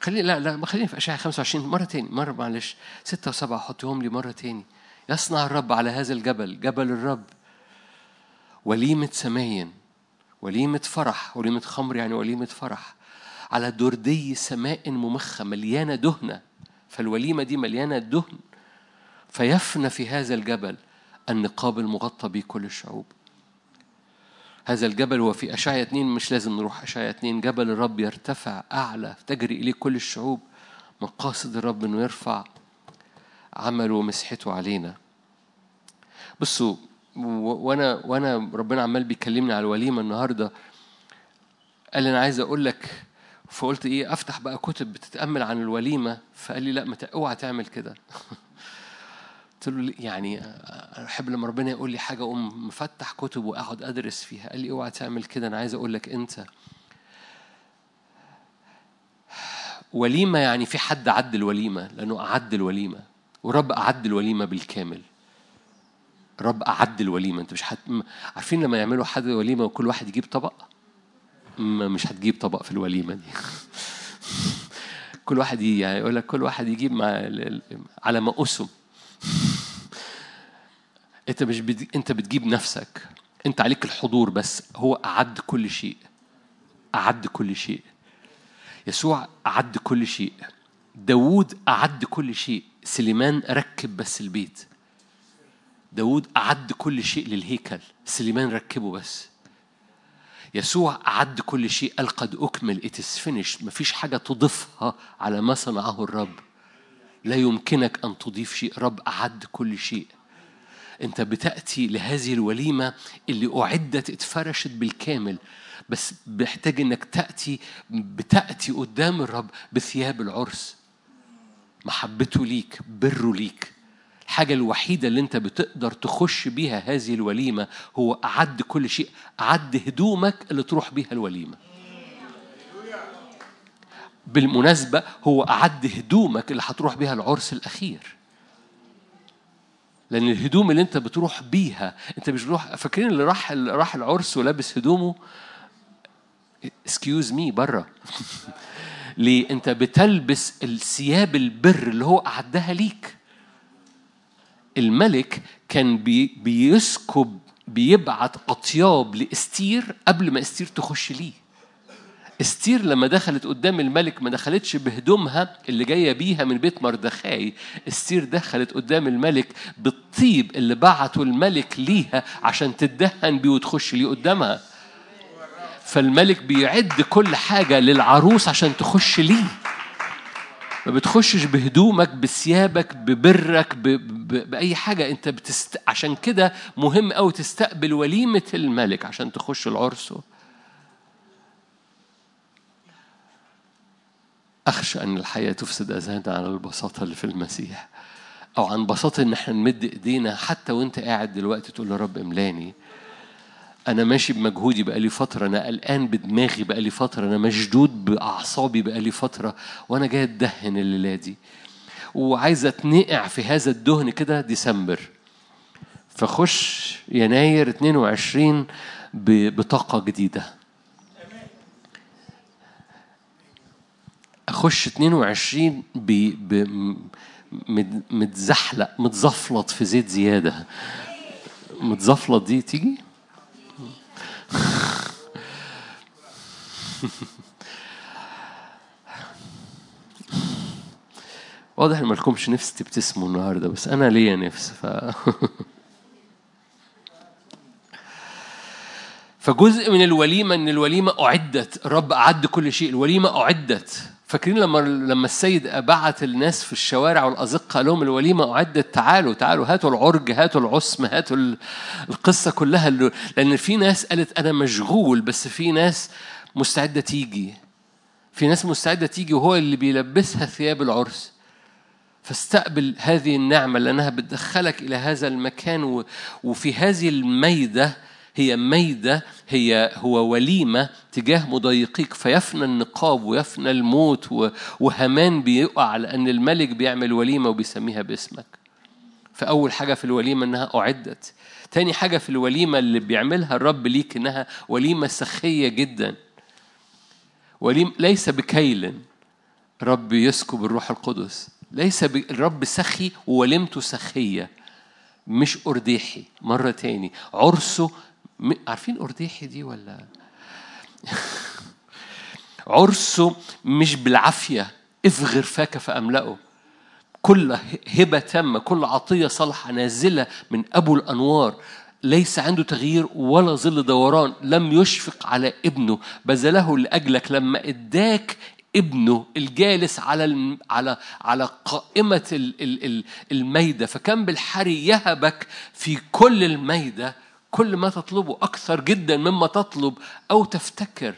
خلي لا لا خليني في أشعية 25 مرة تاني. مرة معلش. ستة وسبعة. حطيهم لي مرة تاني. يصنع الرب على هذا الجبل. جبل الرب. وليمة سماين. وليمة فرح. وليمة خمر يعني وليمة فرح. على دردي سماء ممخة مليانة دهنة. فالوليمة دي مليانة دهن. فيفنى في هذا الجبل النقاب المغطى به كل الشعوب. هذا الجبل هو في أشعية اتنين مش لازم نروح أشعية اتنين جبل الرب يرتفع أعلى تجري إليه كل الشعوب. مقاصد الرب إنه يرفع عمله ومسحته علينا. بصوا وأنا وأنا ربنا عمال بيكلمني على الوليمة النهارده. قال لي أنا عايز أقول لك فقلت إيه أفتح بقى كتب بتتأمل عن الوليمة. فقال لي لا ما اوعى تعمل كده. [LAUGHS] قلت له يعني أحب لما ربنا يقول لي حاجة أقوم مفتح كتب واقعد أدرس فيها. قال لي أوعى تعمل كده أنا عايز أقول لك أنت وليمة يعني في حد عد الوليمة لأنه أعد الوليمة. ورب أعد الوليمة بالكامل. رب أعد الوليمة. أنت مش حت... عارفين لما يعملوا حد وليمة وكل واحد يجيب طبق؟ مش هتجيب طبق في الوليمة دي. [LAUGHS] كل واحد يعني يقول لك كل واحد يجيب مع على ما أسم [LAUGHS] أنت مش بد... أنت بتجيب نفسك. أنت عليك الحضور بس. هو أعد كل شيء. أعد كل شيء. يسوع أعد كل شيء. داوود أعد كل شيء. سليمان ركب بس البيت. داود أعد كل شيء للهيكل. سليمان ركبه بس. يسوع أعد كل شيء. قال قد أكمل. It is finished. مفيش حاجة تضيفها على ما صنعه الرب. لا يمكنك أن تضيف شيء. رب أعد كل شيء. أنت بتأتي لهذه الوليمة اللي أعدت اتفرشت بالكامل. بس محتاج إنك تأتي بتأتي قدام الرب بثياب العرس. محبته ليك بره ليك. الحاجة الوحيدة اللي أنت بتقدر تخش بيها هذه الوليمة هو أعد كل شيء. أعد هدومك اللي تروح بيها الوليمة. بالمناسبة هو أعد هدومك اللي هتروح بيها العرس الأخير. لأن الهدوم اللي أنت بتروح بيها أنت مش بتروح فاكرين اللي راح راح العرس ولابس هدومه؟ excuse me بره. [LAUGHS] ليه؟ أنت بتلبس الثياب البر اللي هو أعدها ليك. الملك كان بي بيسكب بيبعت أطياب لإستير قبل ما إستير تخش ليه. استير لما دخلت قدام الملك ما دخلتش بهدومها اللي جاية بيها من بيت مردخاي. استير دخلت قدام الملك بالطيب اللي بعته الملك ليها عشان تدهن بيه وتخش ليه قدامها. فالملك بيعد كل حاجة للعروس عشان تخش ليه. ما بتخشش بهدومك بثيابك ببرك ب... ب... بأي حاجة. انت بتست... عشان كده مهم قوي تستقبل وليمة الملك عشان تخش العرس. أخشى أن الحياة تفسد أذهاننا على البساطة اللي في المسيح أو عن بساطة إن إحنا نمد إيدينا حتى وأنت قاعد دلوقتي تقول يا رب إملاني. أنا ماشي بمجهودي بقالي فترة أنا قلقان بدماغي بقالي فترة أنا مشدود بأعصابي بقالي فترة وأنا جاي أدهن الليلة دي. وعايز أتنقع في هذا الدهن كده ديسمبر. فخش يناير 22 بطاقة جديدة. أخش 22 ب ب متزحلق متزفلط في زيت زيادة. متزفلط دي تيجي؟ [LAUGHS] واضح إن مالكمش نفس تبتسموا النهارده بس أنا ليا نفس ف [LAUGHS] فجزء من الوليمة إن الوليمة أعدت الرب أعد كل شيء الوليمة أعدت. فاكرين لما لما السيد بعت الناس في الشوارع والأزقة قال لهم الوليمة أعدت تعالوا تعالوا هاتوا العرج هاتوا العصم هاتوا القصة كلها لأن في ناس قالت أنا مشغول بس في ناس مستعدة تيجي. في ناس مستعدة تيجي وهو اللي بيلبسها ثياب العرس. فاستقبل هذه النعمة لأنها بتدخلك إلى هذا المكان وفي هذه الميدة هي ميدة هي هو وليمة تجاه مضايقيك فيفنى النقاب ويفنى الموت وهمان بيقع لأن الملك بيعمل وليمة وبيسميها باسمك. فأول حاجة في الوليمة إنها أعدت. تاني حاجة في الوليمة اللي بيعملها الرب ليك إنها وليمة سخية جدا. وليم ليس بكيل. رب يسكب الروح القدس. ليس الرب سخي ووليمته سخية. مش أرديحي. مرة تاني. عرسه عارفين أرديحي دي ولا؟ [LAUGHS] عرسه مش بالعافية افغر فاك فأملأه. كل هبة تامة كل عطية صالحة نازلة من أبو الأنوار. ليس عنده تغيير ولا ظل دوران لم يشفق على ابنه. بذله لأجلك لما إداك ابنه الجالس على على على قائمة الميدة. فكان بالحري يهبك في كل الميدة. كل ما تطلبه أكثر جدا مما تطلب أو تفتكر.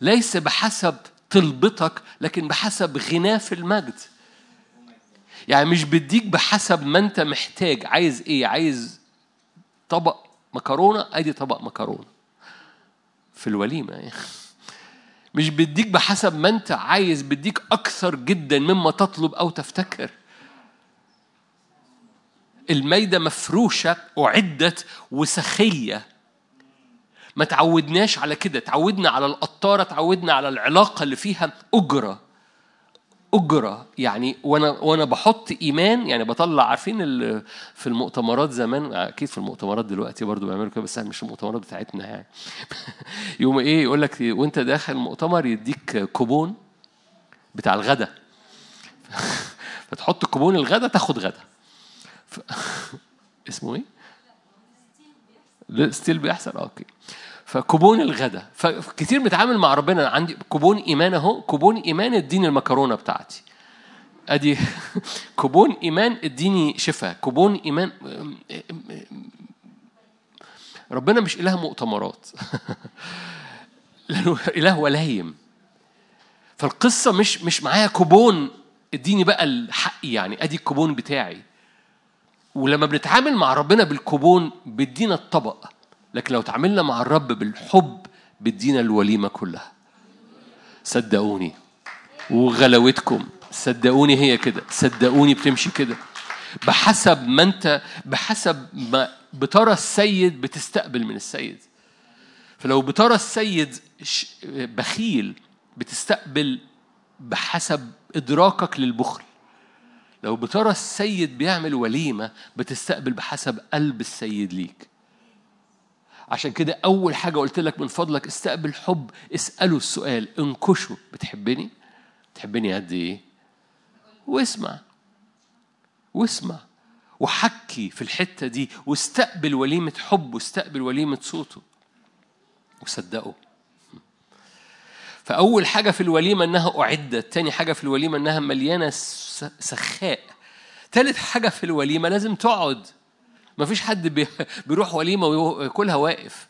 ليس بحسب طلبتك لكن بحسب غناه في المجد. يعني مش بديك بحسب ما أنت محتاج. عايز إيه؟ عايز طبق مكرونة؟ أدي طبق مكرونة. في الوليمة. مش بديك بحسب ما أنت عايز بديك أكثر جدا مما تطلب أو تفتكر. الميدة مفروشة أعدت وسخية. ما تعودناش على كده تعودنا على القطارة تعودنا على العلاقة اللي فيها أجرة. أجرة يعني وأنا وأنا بحط إيمان يعني بطلع عارفين في المؤتمرات زمان أكيد في المؤتمرات دلوقتي برضو بيعملوا كده بس مش المؤتمرات بتاعتنا يعني. [LAUGHS] يوم إيه يقول لك وأنت داخل المؤتمر يديك كوبون بتاع الغدا. [LAUGHS] فتحط كوبون الغدا تاخد غدا. ف... [LAUGHS] اسمه إيه؟ still بيحصل. okay. فكوبون الغدا فكتير بنتعامل مع ربنا. عندي كوبون إيمان أهو. كوبون إيمان اديني المكرونة بتاعتي. أدي [LAUGHS] كوبون إيمان اديني شفاء. كوبون إيمان ربنا مش إله مؤتمرات. [LAUGHS] لأنه إله ولايم فالقصة مش مش معايا كوبون اديني بقى الحق يعني. أدي الكوبون بتاعي. ولما بنتعامل مع ربنا بالكوبون بيدينا الطبق. لكن لو تعاملنا مع الرب بالحب بيدينا الوليمة كلها. صدقوني. وغلاوتكم. صدقوني هي كده. صدقوني بتمشي كده. بحسب ما انت بحسب ما بترى السيد بتستقبل من السيد. فلو بترى السيد بخيل بتستقبل بحسب إدراكك للبخل. لو بترى السيد بيعمل وليمة بتستقبل بحسب قلب السيد ليك. عشان كده أول حاجة قلت لك من فضلك استقبل حب اسأله السؤال. انكشه. بتحبني؟ بتحبني قد إيه؟ واسمع. واسمع. وحكي في الحتة دي. واستقبل وليمة حب واستقبل وليمة صوته. وصدقه. فأول حاجة في الوليمة إنها أعدت تاني حاجة في الوليمة إنها مليانة سخاء. تالت حاجة في الوليمة لازم تقعد. مفيش حد بي- [LAUGHS] بيروح وليمة وياكلها واقف.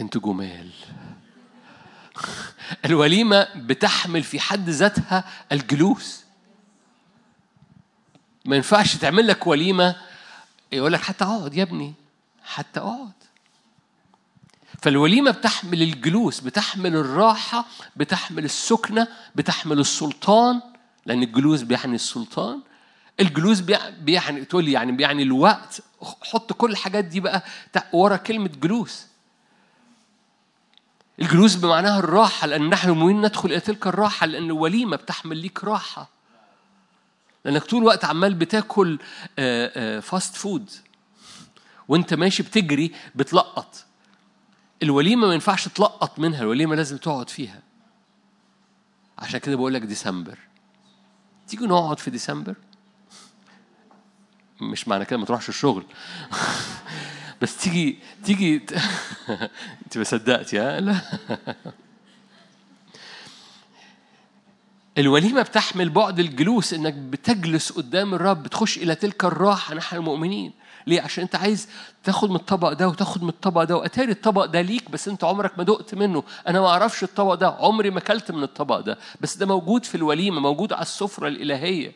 أنتوا جمال. [LAUGHS] الوليمة بتحمل في حد ذاتها الجلوس. ما ينفعش تعمل لك وليمة يقول لك حتى اقعد يا ابني حتى اقعد. فالوليمة بتحمل الجلوس بتحمل الراحة بتحمل السكنة بتحمل السلطان لأن الجلوس بيعني السلطان. الجلوس بيع- بيعني تقول لي يعني بيعني الوقت. حط كل الحاجات دي بقى ورا كلمة جلوس. الجلوس بمعناها الراحة لأن نحن مؤمنين ندخل إلى تلك الراحة لأن الوليمة بتحمل ليك راحة. لأنك طول الوقت عمال بتاكل fast food وأنت ماشي بتجري بتلقط. الوليمة ما ينفعش تلقط منها الوليمة لازم تقعد فيها. عشان كده بقول لك ديسمبر. تيجي نقعد في ديسمبر؟ مش معنى كده ما تروحش الشغل. [LAUGHS] بس تيجي تيجي [LAUGHS] انت ما صدقتي ها؟ لا. الوليمة بتحمل بعد الجلوس انك بتجلس قدام الرب بتخش إلى تلك الراحة نحن المؤمنين. ليه؟ عشان انت عايز تاخد من الطبق ده وتاخد من الطبق ده. واتاري الطبق ده ليك بس انت عمرك ما دقت منه. أنا ما أعرفش الطبق ده عمري ما اكلت من الطبق ده. بس ده موجود في الوليمة موجود على السفرة الإلهية.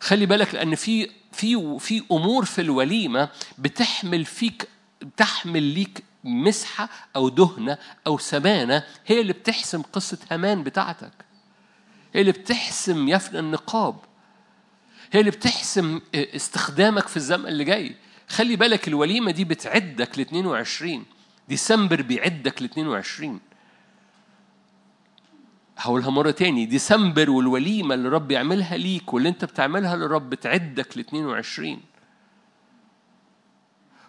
خلي بالك لأن في في في أمور في الوليمة بتحمل فيك بتحمل ليك مسحة أو دهنة أو سمانة. هي اللي بتحسم قصة هامان بتاعتك. هي اللي بتحسم يفنى النقاب. هي اللي بتحسم استخدامك في الزمن اللي جاي. خلي بالك الوليمة دي بتعدك ل 22 ديسمبر بيعدك ل 22 هقولها مرة تاني. ديسمبر والوليمة اللي الرب يعملها ليك واللي انت بتعملها للرب تعدك ل 22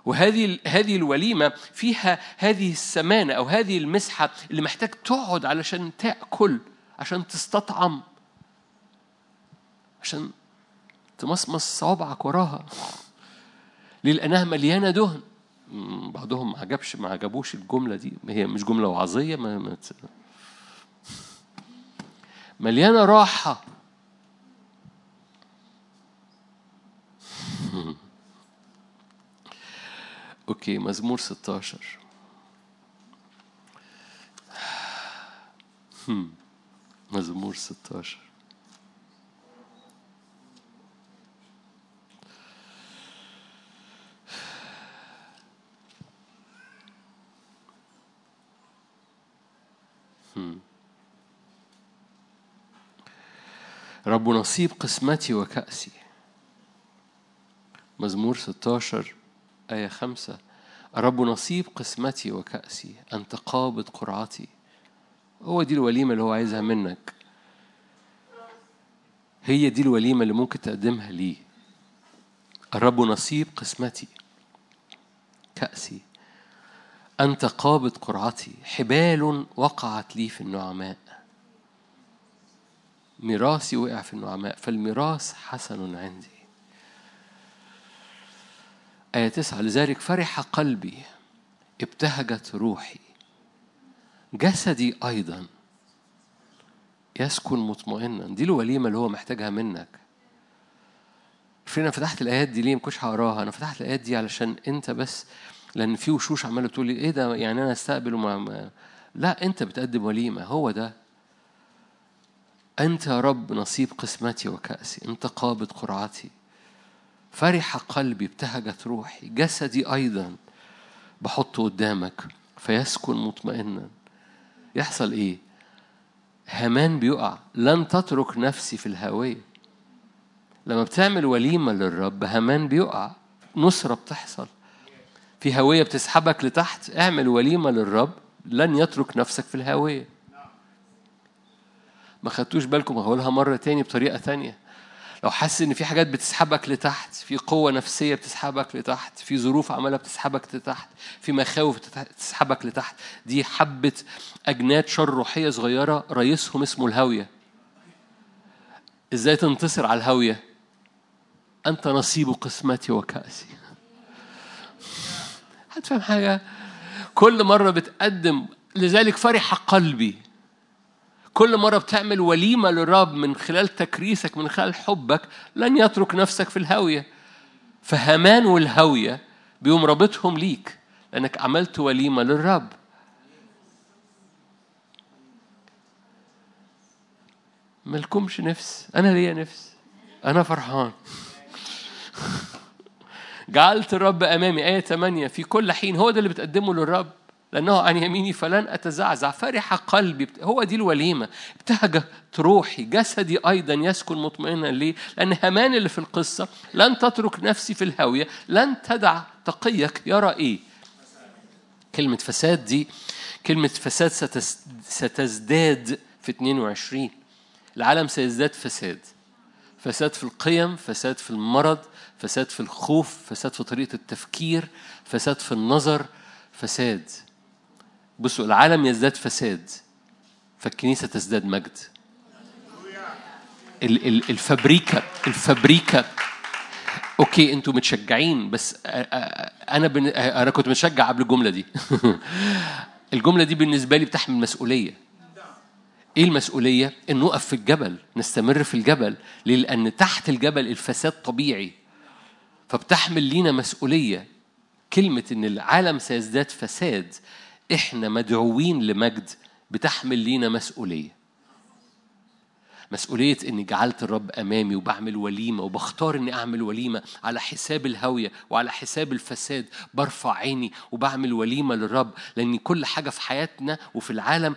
وهذه هذه الوليمة فيها هذه السمانة أو هذه المسحة اللي محتاج تقعد علشان تأكل عشان تستطعم عشان تمصمص صوابعك وراها ليه؟ لأنها مليانة دهن بعضهم ما عجبش ما عجبوش الجملة دي هي مش جملة وعظية ما, مليانة راحة [LAUGHS] أوكي مزمور 16 هم. [LAUGHS] مزمور 16 رب نصيب قسمتي وكأسي. مزمور 16 آية خمسة. رب نصيب قسمتي وكأسي أنت قابض قرعتي. هو دي الوليمة اللي هو عايزها منك. هي دي الوليمة اللي ممكن تقدمها ليه. الرب نصيب قسمتي كأسي. أنت قابض قرعتي حبال وقعت لي في النعماء. ميراثي وقع في النعماء فالميراث حسن عندي. آية تسعة لذلك فرح قلبي ابتهجت روحي. جسدي أيضا يسكن مطمئنا. دي الوليمة اللي هو محتاجها منك. فين أنا فتحت الآيات دي ليه ما كنتش هقراها؟ أنا فتحت الآيات دي علشان أنت بس لأن في وشوش عمالة تقول لي إيه ده؟ يعني أنا أستقبل وما ما. لا أنت بتقدم وليمة هو ده. أنت يا رب نصيب قسمتي وكأسي أنت قابض قرعتي. فرح قلبي ابتهجت روحي جسدي أيضا بحطه قدامك فيسكن مطمئنا. يحصل إيه؟ هامان بيقع لن تترك نفسي في الهاوية لما بتعمل وليمة للرب هامان بيقع نصرة بتحصل. في هوية بتسحبك لتحت اعمل وليمة للرب لن يترك نفسك في الهاوية ما خدتوش بالكم هقولها مرة تاني بطريقة تانية. لو حاسس إن في حاجات بتسحبك لتحت في قوة نفسية بتسحبك لتحت في ظروف عمالة بتسحبك لتحت في مخاوف بتسحبك لتحت دي حبة أجناد شر روحية صغيرة رئيسهم اسمه الهاوية إزاي تنتصر على الهاوية أنت نصيب قسمتي وكأسي. هتفهم حاجة؟ كل مرة بتقدم لذلك فرح قلبي. كل مرة بتعمل وليمة للرب من خلال تكريسك من خلال حبك لن يترك نفسك في الهاوية. فهمان والهاوية بيقوم رابطهم ليك لأنك عملت وليمة للرب. ملكمش نفس. أنا ليا نفس. أنا فرحان. [LAUGHS] جعلت الرب أمامي آية 8 في كل حين. هو ده اللي بتقدمه للرب؟ لأنه عن يميني فلن أتزعزع. فرح قلبي هو دي الوليمة. ابتهجت روحي جسدي أيضا يسكن مطمئنا ليه لأن همان اللي في القصة لن تترك نفسي في الهاوية لن تدع تقيك. يرى إيه كلمة فساد دي كلمة فساد ستزداد في 22 العالم سيزداد فساد. فساد في القيم فساد في المرض فساد في الخوف فساد في طريقة التفكير فساد في النظر فساد. بصوا العالم يزداد فساد فالكنيسة تزداد مجد. الفابريكا الفابريكا. okay أنتوا متشجعين بس أنا. أنا كنت متشجع قبل الجملة دي. [LAUGHS] الجملة دي بالنسبة لي بتحمل مسؤولية. إيه المسؤولية؟ إن نقف في الجبل نستمر في الجبل ليه لأن تحت الجبل الفساد طبيعي. فبتحمل لينا مسؤولية. كلمة إن العالم سيزداد فساد إحنا مدعوين لمجد بتحمل لينا مسؤولية. مسؤولية إني جعلت الرب أمامي وبعمل وليمة وبختار إني أعمل وليمة على حساب الهوية وعلى حساب الفساد. برفع عيني وبعمل وليمة للرب لأن كل حاجة في حياتنا وفي العالم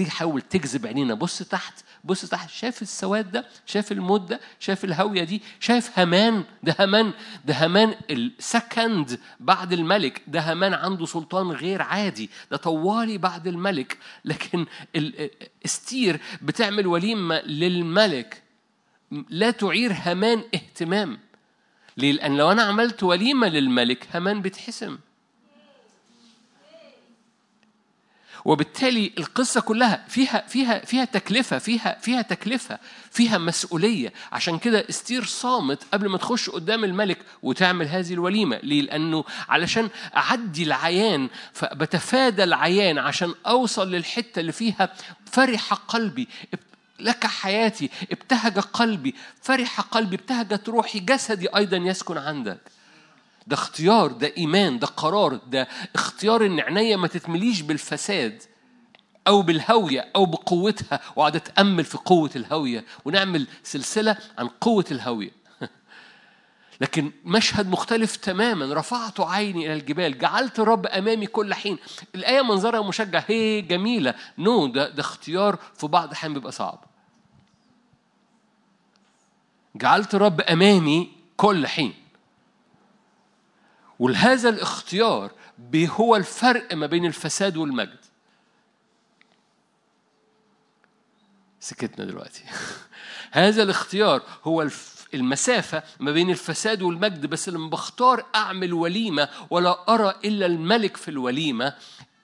هتحاول تجذب عينينا. بص تحت بص تحت. شايف السواد ده؟ شايف الموت ده؟ شايف الهوية دي؟ شايف همان ده همان ده همان السكند بعد الملك. ده همان عنده سلطان غير عادي. ده طوالي بعد الملك. لكن استير بتعمل وليمة للملك. لا تعير همان اهتمام. ليه؟ لأن لو أنا عملت وليمة للملك همان بتحسم وبالتالي القصة كلها فيها فيها فيها تكلفة فيها فيها تكلفة فيها مسؤولية. عشان كده استير صامت قبل ما تخش قدام الملك وتعمل هذه الوليمة. ليه؟ لأنه علشان أعدي العيان. فبتفادى العيان عشان أوصل للحتة اللي فيها فرح قلبي. لك حياتي. ابتهج قلبي. فرح قلبي. ابتهجت روحي. جسدي أيضا يسكن عندك. ده اختيار ده إيمان ده قرار ده اختيار إن عينيا ما تتمليش بالفساد أو بالهوية أو بقوتها وأقعد أتأمل في قوة الهوية ونعمل سلسلة عن قوة الهوية. [LAUGHS] لكن مشهد مختلف تماما. رفعت عيني إلى الجبال جعلت الرب أمامي كل حين. الآية منظرها مشجع. هي جميلة. نو no, ده, ده اختيار في بعض الأحيان بيبقى صعب. جعلت الرب أمامي كل حين. ولهذا الاختيار هو الفرق ما بين الفساد والمجد. سكتنا دلوقتي. [LAUGHS] هذا الاختيار هو المسافة ما بين الفساد والمجد بس لما بختار أعمل وليمة ولا أرى إلا الملك في الوليمة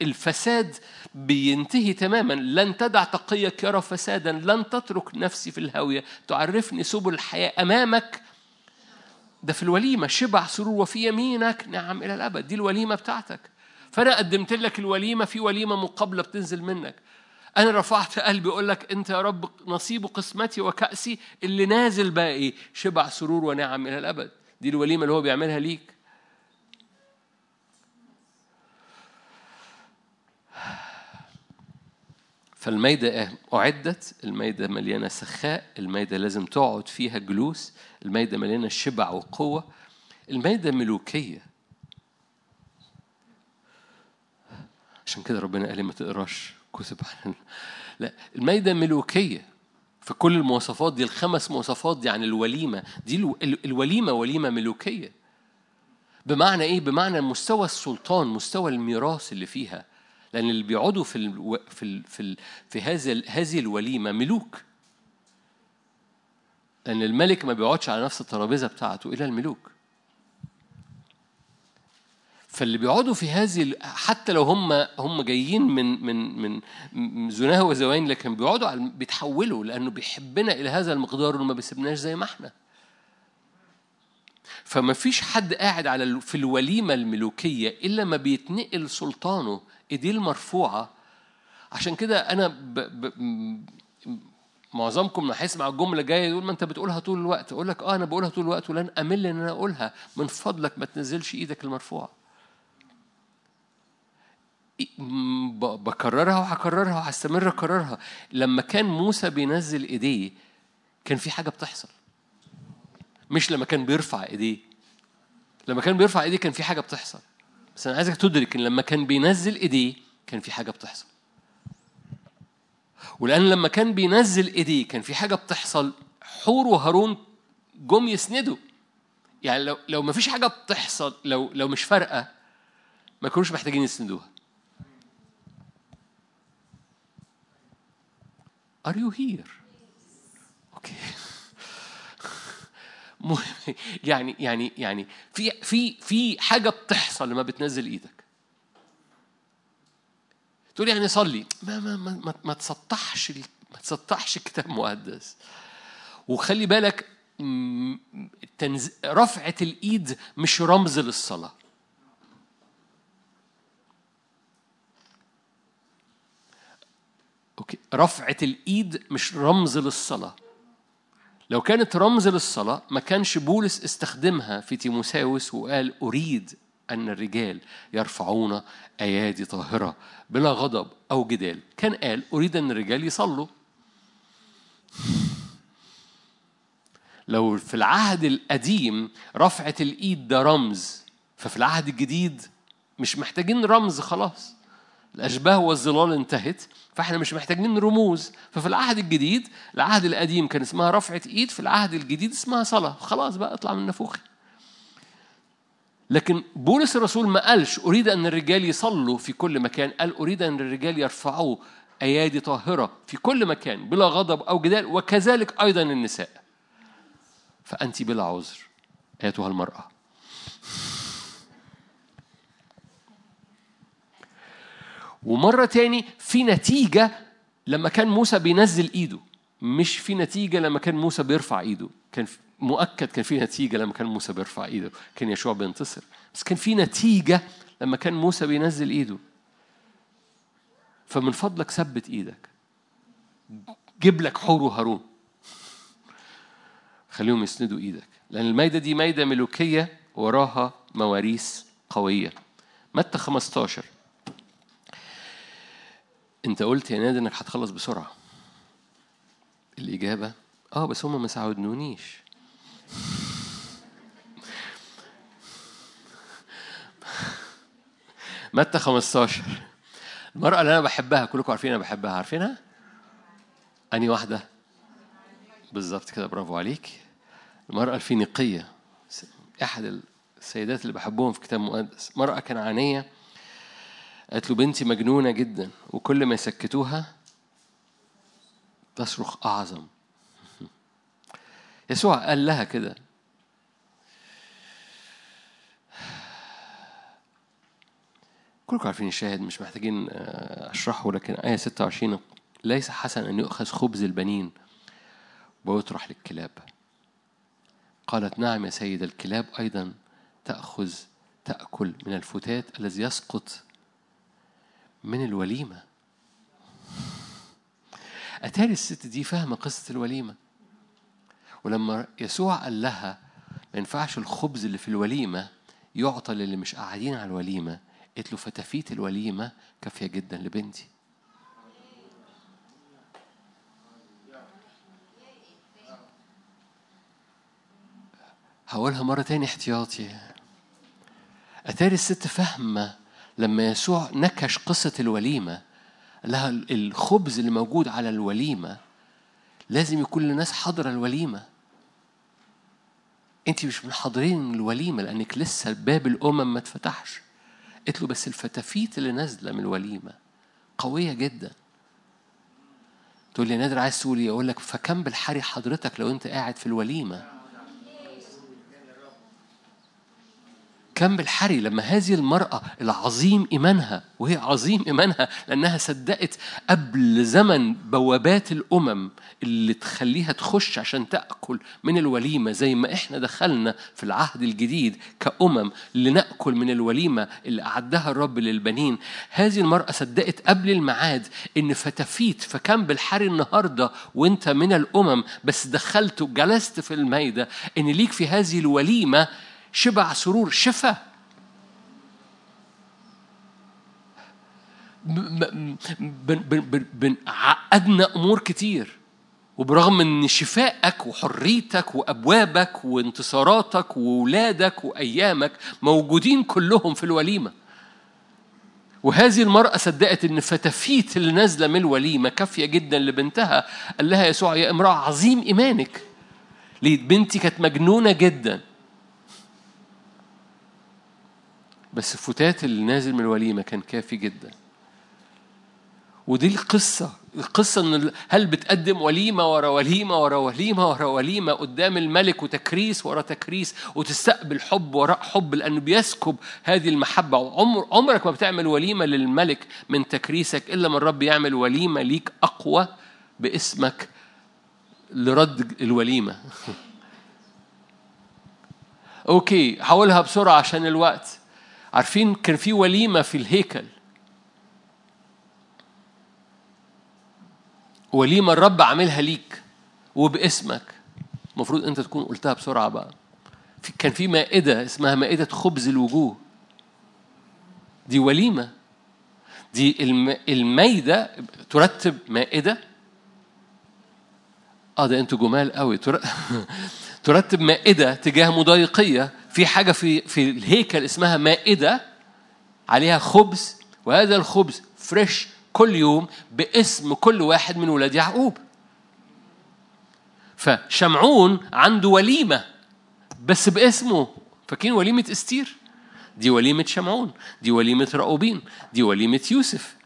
الفساد بينتهي تماما. لن تدع تقيك يرى فسادا لن تترك نفسي في الهاوية. تعرفني سبل الحياة أمامك ده في الوليمة شبع سرور وفي يمينك. نعم إلى الأبد دي الوليمة بتاعتك. فأنا قدمت لك الوليمة في وليمة مقابلة بتنزل منك. أنا رفعت قلبي أقول لك أنت يا رب نصيب قسمتي وكأسي اللي نازل بقى إيه؟ شبع سرور ونعم إلى الأبد. دي الوليمة اللي هو بيعملها ليك. فالميدة أعدت الميدة مليانة سخاء الميدة لازم تقعد فيها جلوس الميدة مليانة شبع وقوة. الميدة ملوكية. عشان كده ربنا قال لي ما تقراش. سبحان لا المائدة ملوكية. في كل المواصفات دي الخمس مواصفات دي عن الوليمة. دي الوليمة وليمة ملوكية. بمعنى إيه؟ بمعنى مستوى السلطان مستوى الميراث اللي فيها. لأن اللي بيقعدوا في ال في ال في ال في هذه هذه الوليمة ملوك. لأن الملك ما بيقعدش على نفس الترابيزة بتاعته إلا الملوك. فاللي بيقعدوا في هذه حتى لو هم هم جايين من من من زناه وزوين لكن بيقعدوا على بيتحولوا لأنه بيحبنا إلى هذا المقدار وما بيسيبناش زي ما إحنا. فما فيش حد قاعد على في الوليمة الملوكية إلا ما بيتنقل سلطانه إيديه المرفوعة. عشان كده أنا ب... ب... معظمكم هيسمع الجملة الجاية يقول ما أنت بتقولها طول الوقت. أقول لك أه أنا بقولها طول الوقت ولن أمل إن أنا أقولها. من فضلك ما تنزلش إيدك المرفوعة. بكررها وهكررها وهستمر أكررها. لما كان موسى بينزل إيديه كان في حاجة بتحصل. مش لما كان بيرفع إيديه. لما كان بيرفع إيديه كان في حاجة بتحصل. بس أنا عايزك تدرك إن لما كان بينزل إيديه كان في حاجة بتحصل ولأن لما كان بينزل إيديه كان في حاجة بتحصل حور وهارون جم يسندوا يعني لو لو ما فيش حاجة بتحصل لو لو مش فارقة ما يكونوش محتاجين يسندوها Are you here? Okay. [LAUGHS] يعني يعني يعني في في في حاجة بتحصل لما بتنزل إيدك. تقول يعني صلي. ما ما ما, ما, ما تسطحش ما تسطحش كتاب مقدس. وخلي بالك. رفعة الإيد مش رمز للصلاة. أوكي. رفعة الإيد مش رمز للصلاة. لو كانت رمز للصلاة ما كانش بولس استخدمها في تيموساوس وقال أريد أن الرجال يرفعون أيادي طاهرة بلا غضب أو جدال. كان قال أريد أن الرجال يصلوا. لو في العهد القديم رفعة الإيد ده رمز ففي العهد الجديد مش محتاجين رمز خلاص. الأشباه والظلال انتهت فإحنا مش محتاجين رموز. ففي العهد الجديد العهد القديم كان اسمها رفعة إيد في العهد الجديد اسمها صلاة. خلاص بقى اطلع من نفوخي. لكن بولس الرسول ما قالش أريد أن الرجال يصلوا في كل مكان. قال أريد أن الرجال يرفعوا أيادي طاهرة في كل مكان بلا غضب أو جدال وكذلك أيضا النساء. فأنت بلا عذر أيتها المرأة. ومرة تاني في نتيجة لما كان موسى بينزل إيده مش في نتيجة لما كان موسى بيرفع إيده كان مؤكد كان في نتيجة لما كان موسى بيرفع إيده كان يشوع بينتصر. بس كان في نتيجة لما كان موسى بينزل إيده. فمن فضلك ثبت إيدك. جيب لك حور وهارون. خليهم يسندوا إيدك. لأن المايده دي مايده ملوكية وراها مواريث قوية. متى 15 انت قلت يا نادي انك هتخلص بسرعة. الإجابة آه بس هم ما ساعدونيش. متى 15 المرأة اللي أنا بحبها كلكم عارفين أنا بحبها عارفينها؟ أني واحدة؟ بالظبط كده برافو عليك. المرأة الفينيقية. أحد السيدات اللي بحبهم في كتاب مقدس. مرأة كنعانية. قالت له بنتي مجنونة جدا وكل ما يسكتوها تصرخ أعظم. [LAUGHS] يسوع قال لها كده. كلكم عارفين الشاهد مش محتاجين آه، أشرحه لكن آية 26 ليس حسن أن يؤخذ خبز البنين ويطرح للكلاب. قالت نعم يا سيد الكلاب أيضا تأخذ تأكل من الفتات الذي يسقط من الوليمة. أتاري الست دي فاهمة قصة الوليمة؟ ولما يسوع قال لها ما ينفعش الخبز اللي في الوليمة يعطى للي مش قاعدين على الوليمة قلت له فتفيت الوليمة كافية جدا لبنتي. هقولها مرة تاني احتياطي. أتاري الست فاهمة لما يسوع نكش قصة الوليمة لها الخبز اللي موجود على الوليمة لازم يكون للناس حاضرة الوليمة. انت مش من حاضرين الوليمة لأنك لسه باب الأمم ما اتفتحش. قلت له بس الفتافيت اللي نازلة من الوليمة قوية جدا. تقول لي نادر عايز تقول إيه؟ أقول لك فكم بالحري حضرتك لو أنت قاعد في الوليمة. كم بالحري لما هذه المرأة العظيم إيمانها وهي عظيم إيمانها لأنها صدقت قبل زمن بوابات الأمم اللي تخليها تخش عشان تأكل من الوليمة زي ما إحنا دخلنا في العهد الجديد كأمم لنأكل من الوليمة اللي أعدها الرب للبنين. هذه المرأة صدقت قبل الميعاد إن فتفيت فكم بالحري النهاردة وأنت من الأمم بس دخلت وجلست في المايدة إن ليك في هذه الوليمة شبع سرور شفاء عقدنا أمور كتير. وبرغم ان شفائك وحريتك وأبوابك وانتصاراتك واولادك وأيامك موجودين كلهم في الوليمة. وهذه المرأة صدقت إن فتافيت اللي نازلة من الوليمة كافية جدا لبنتها قال لها يسوع يا امرأة عظيم إيمانك. ليه؟ بنتي كانت مجنونة جدا. بس الفتات اللي نازل من الوليمة كان كافي جدا. ودي القصة. القصة إن هل بتقدم وليمة ورا وليمة ورا وليمة ورا وليمة قدام الملك وتكريس ورا تكريس وتستقبل حب وراء حب لأنه بيسكب هذه المحبة. وعمر عمرك ما بتعمل وليمة للملك من تكريسك إلا ما الرب يعمل وليمة ليك أقوى باسمك لرد الوليمة. [LAUGHS] okay هقولها بسرعة عشان الوقت. عارفين كان في وليمة في الهيكل. وليمة الرب عاملها ليك وباسمك. المفروض أنت تكون قلتها بسرعة بقى. كان في مائدة اسمها مائدة خبز الوجوه. دي وليمة. دي المائدة ترتب مائدة. آه ده أنتوا جمال قوي. [LAUGHS] ترتب مائدة تجاه مضايقية. في حاجة في في الهيكل اسمها مائدة عليها خبز وهذا الخبز fresh كل يوم باسم كل واحد من ولاد يعقوب. فشمعون عنده وليمة بس باسمه. فاكرين وليمة إستير؟ دي وليمة شمعون دي وليمة رأوبين دي وليمة يوسف.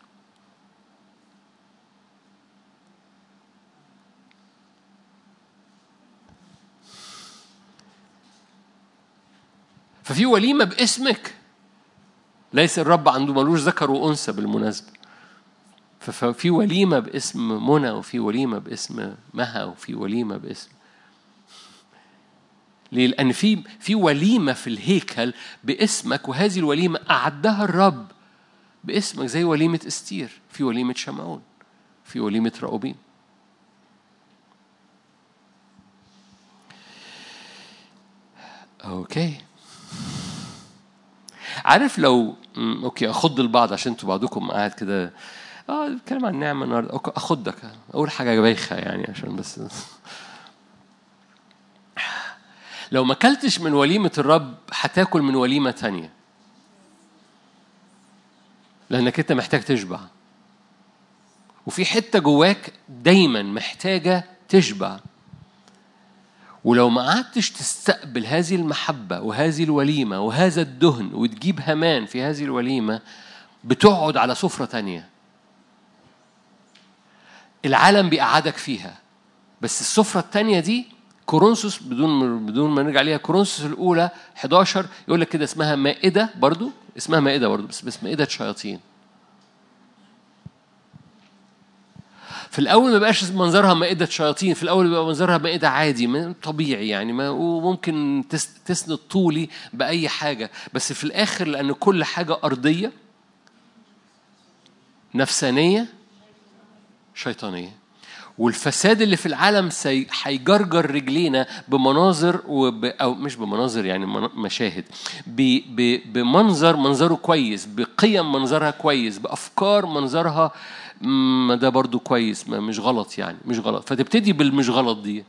ففي وليمة باسمك. ليس الرب عنده ملوش ذكر وأنثى بالمناسبة. ففي وليمة باسم منى وفي وليمة باسم مها وفي وليمة باسم. ليه؟ لأن في في وليمة في الهيكل باسمك وهذه الوليمة أعدها الرب باسمك زي وليمة إستير في وليمة شمعون في وليمة رأوبين Okay. عارف لو okay أخض البعض عشان أنتوا بعضكم قاعد كده. آه بتكلم عن النعمه النهارده. اخدك أول حاجة بايخه يعني عشان بس. لو ما أكلتش من وليمة الرب هتاكل من وليمة تانية. لأنك أنت محتاج تشبع. وفي حتة جواك دايما محتاجة تشبع. ولو ما قعدتش تستقبل هذه المحبة وهذه الوليمة وهذا الدهن وتجيب همان في هذه الوليمة بتقعد على سفرة تانية. العالم بيقعدك فيها. بس السفرة التانية دي كورنثوس بدون بدون ما نرجع عليها كورنثوس الأولى 11 يقول لك كده اسمها مائدة برضو؟ اسمها مائدة برضو بس بس مائدة شياطين. في الأول ما بقاش منظرها مائدة شياطين في الأول بيبقى منظرها مائدة عادي طبيعي يعني ما وممكن تسند طولي بأي حاجة. بس في الآخر لأن كل حاجة أرضية نفسانية شيطانية. والفساد اللي في العالم هيجرجر رجلينا بمناظر وب... أو مش بمناظر يعني مشاهد. ب... ب... بمنظر منظره كويس بقيم منظرها كويس بأفكار منظرها ما ده برضو كويس ما مش غلط يعني مش غلط. فتبتدي بالمش غلط دي.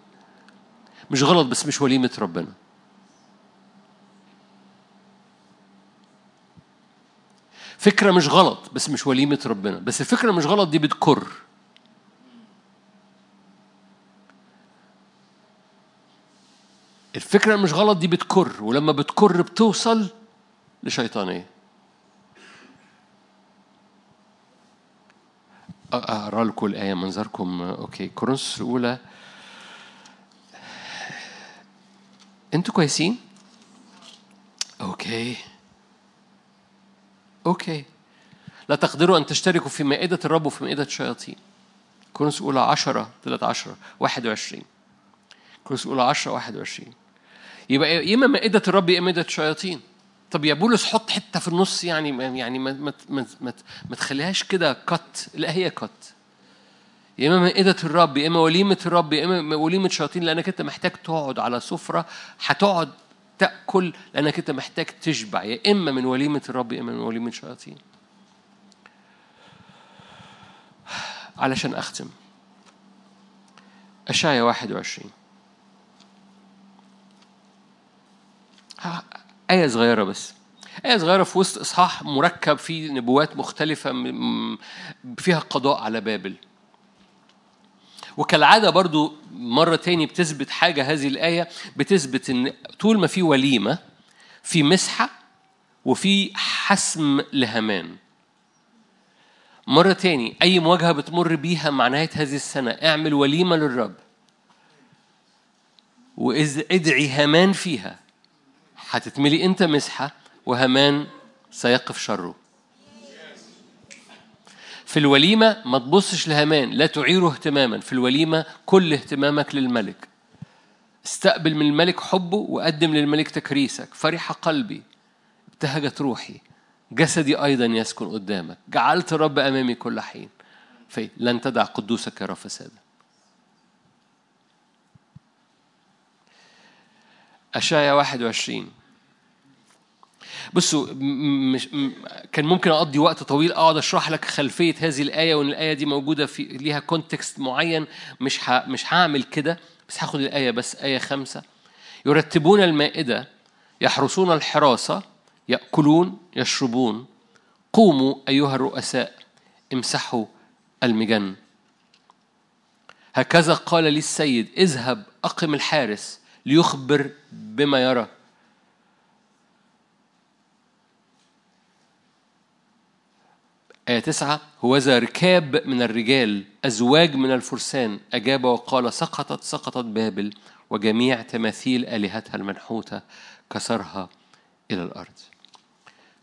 مش غلط بس مش وليمة ربنا. فكرة مش غلط بس مش وليمة ربنا. بس الفكرة مش غلط دي بتكر. الفكرة مش غلط دي بتكر. ولما بتكر بتوصل لشيطانية. أقرأ لكم الآية منظركم okay. كورنثوس الأولى. أنتوا كويسين؟ Okay. Okay. لا تقدروا أن تشتركوا في مائدة الرب وفي مائدة الشياطين. كورنثوس الأولى 10 13 21 كورنثوس الأولى 10 21 يبقى يا إما مائدة الرب يا إما مائدة الشياطين. طب يا بولس حط حتة في النص يعني يعني ما ما ما, ما, تخليهاش كده كت لا هي كت يا إما مائدة الرب يا إما وليمة الرب يا إما وليمة الشياطين لأنك أنت محتاج تقعد على سفرة هتقعد تأكل لأنك أنت محتاج تشبع. يا إما من وليمة الرب يا إما من وليمة الشياطين علشان أختم. اشعيا 21 آية صغيرة بس. آية صغيرة في وسط إصحاح مركب فيه نبوات مختلفة فيها قضاء على بابل. وكالعادة برضو مرة تاني بتثبت حاجة هذه الآية بتثبت إن طول ما في وليمة في مسحة وفي حسم لهمان. مرة تاني أي مواجهة بتمر بيها مع نهاية هذه السنة اعمل وليمة للرب. وإذ ادعي هامان فيها. هتتملي أنت مسحة وهامان سيقف شره. في الوليمة ما تبصش لهامان لا تعيره اهتماما. في الوليمة كل اهتمامك للملك. استقبل من الملك حبه وقدم للملك تكريسك. فرح قلبي ابتهجت روحي. جسدي أيضا يسكن قدامك. جعلت الرب أمامي كل حين. في لن تدع قدوسك يرى فسادا أشعيا 21 بصوا مش كان ممكن أقضي وقت طويل أقعد أشرح لك خلفية هذه الآية وإن الآية دي موجودة في ليها كونتكست معين. مش مش هعمل كده بس هاخد الآية بس آية خمسة. يرتبون المائدة يحرسون الحراسة يأكلون يشربون. قوموا أيها الرؤساء امسحوا المجن. هكذا قال لي السيد اذهب أقم الحارس ليخبر بما يرى. آية تسعة هوذا ركاب من الرجال أزواج من الفرسان. أجاب وقال سقطت سقطت بابل وجميع تماثيل آلهتها المنحوتة كسرها إلى الأرض.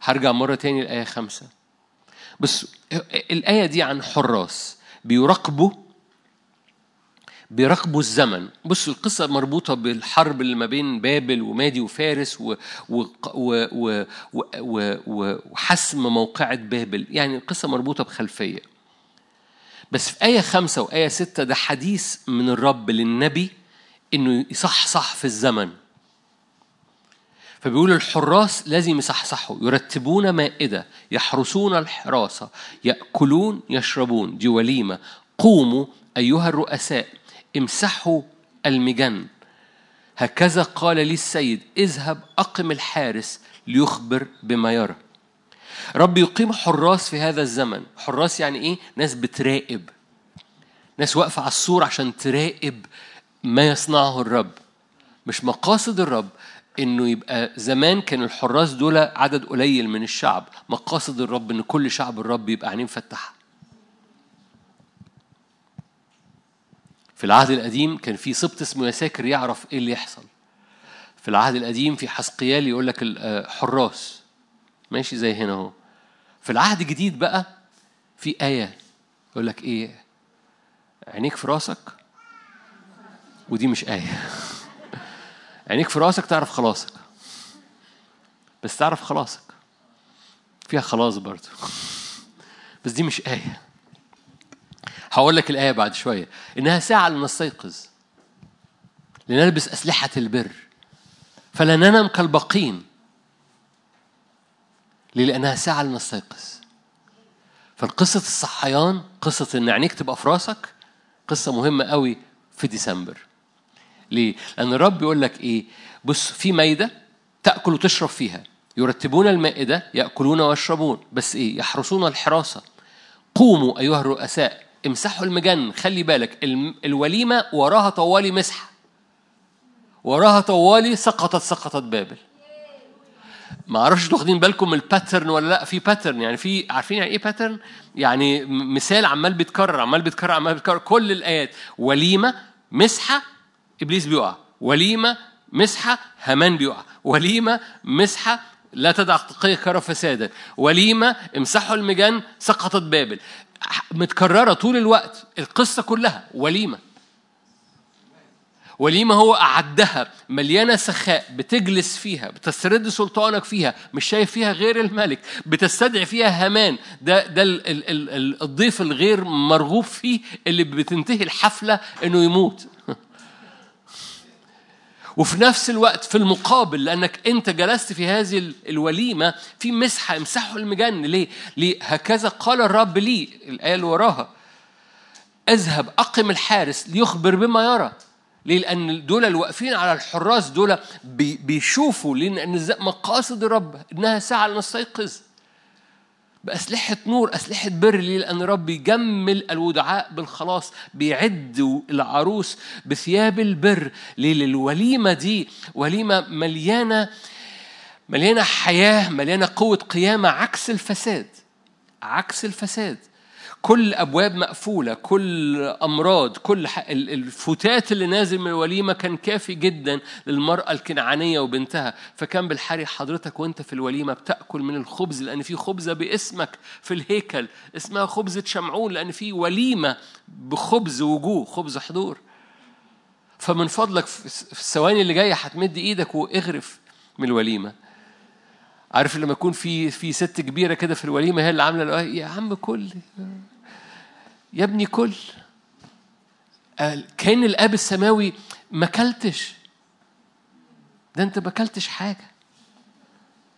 هرجع مرة تاني الآية خمسة. بس الآية دي عن حراس بيراقبوا بيراقبوا الزمن. بصوا القصة مربوطة بالحرب اللي ما بين بابل ومادي وفارس و و و و و و وحسم موقعة بابل. يعني القصة مربوطة بخلفية. بس في آية خمسة وآية ستة ده حديث من الرب للنبي إنه يصحصح في الزمن. فبيقول الحراس لازم يصحصحوا. يرتبون مائدة يحرسون الحراسة يأكلون يشربون. دي وليمة. قوموا أيها الرؤساء. امسحوا المجن هكذا قال لي السيد اذهب أقم الحارس ليخبر بما يرى رب يقيم حراس في هذا الزمن. حراس يعني إيه؟ ناس بتراقب. ناس واقفة على السور عشان تراقب ما يصنعه الرب. مش مقاصد الرب إنه يبقى زمان كان الحراس دول عدد قليل من الشعب. مقاصد الرب إن كل شعب الرب يبقى عينين مفتحه في العهد القديم كان في سبط اسمه يساكر يعرف إيه اللي يحصل. في العهد القديم في حسقيال يقول لك الحراس ماشي زي هنا أهو. في العهد الجديد بقى في آية يقول لك إيه؟ عينيك في راسك. ودي مش آية. [LAUGHS] عينيك في راسك تعرف خلاصك. بس تعرف خلاصك. فيها خلاص برضه [LAUGHS] بس دي مش آية. هقول لك الآية بعد شوية. إنها ساعة لنستيقظ. لنلبس أسلحة البر. فلا ننام كالباقين ليه؟ لأنها ساعة لنستيقظ. فالقصة الصحيان قصة إن عينيك تبقى في راسك قصة مهمة قوي في ديسمبر. ليه؟ لأن الرب بيقول لك إيه؟ بص في ميدة تأكل وتشرب فيها. يرتبون المائدة يأكلون ويشربون. بس إيه؟ يحرسون الحراسة. قوموا أيها الرؤساء. امسحوا المجن خلي بالك الوليمة وراها طوالي مسحة وراها طوالي سقطت سقطت بابل. ما أعرفش واخدين بالكم ال pattern ولا لا في pattern يعني في عارفين يعني إيه pattern يعني مثال عمال بيتكرر عمال بيتكرر عمال بيتكرر كل الآيات. وليمة مسحة إبليس بيقع. وليمة مسحة هامان بيقع. وليمة مسحة لا تدع تقيك فسادا. وليمة امسحوا المجان سقطت بابل. متكررة طول الوقت. القصة كلها وليمة. وليمة هو أعدها مليانة سخاء بتجلس فيها بتسترد سلطانك فيها مش شايف فيها غير الملك بتستدعي فيها هامان. ده ده ال ال ال الضيف الغير مرغوب فيه اللي بتنتهي الحفلة إنه يموت. وفي نفس الوقت في المقابل لأنك أنت جلست في هذه الوليمة في مسحة امسحوا المجن ليه؟ ليه؟ هكذا قال الرب لي الآية اللي وراها اذهب أقم الحارس ليخبر بما يرى ليه؟ لأن دول الواقفين على الحراس دول بيشوفوا لأن مقاصد الرب إنها ساعة لنستيقظ بأسلحة نور أسلحة بر ليه؟ لأن الرب بيجمل الودعاء بالخلاص بيعد العروس بثياب البر ليه؟ للوليمة دي وليمة مليانة مليانة حياة مليانة قوة قيامة عكس الفساد عكس الفساد كل أبواب مقفولة كل أمراض كل الفتات اللي نازل من الوليمة كان كافي جدا للمرأة الكنعانية وبنتها. فكان بالحري حضرتك وأنت في الوليمة بتأكل من الخبز لأن في خبزة باسمك في الهيكل. اسمها خبزة شمعون لأن في وليمة بخبز وجوه خبز حضور. فمن فضلك في الثواني اللي جاية هتمد إيدك واغرف من الوليمة. عارف لما يكون في في ست كبيرة كده في الوليمة هي اللي عاملة يا عم كل يا ابني كل. كأن الآب السماوي ما كلتش. ده انت ما كلتش حاجة.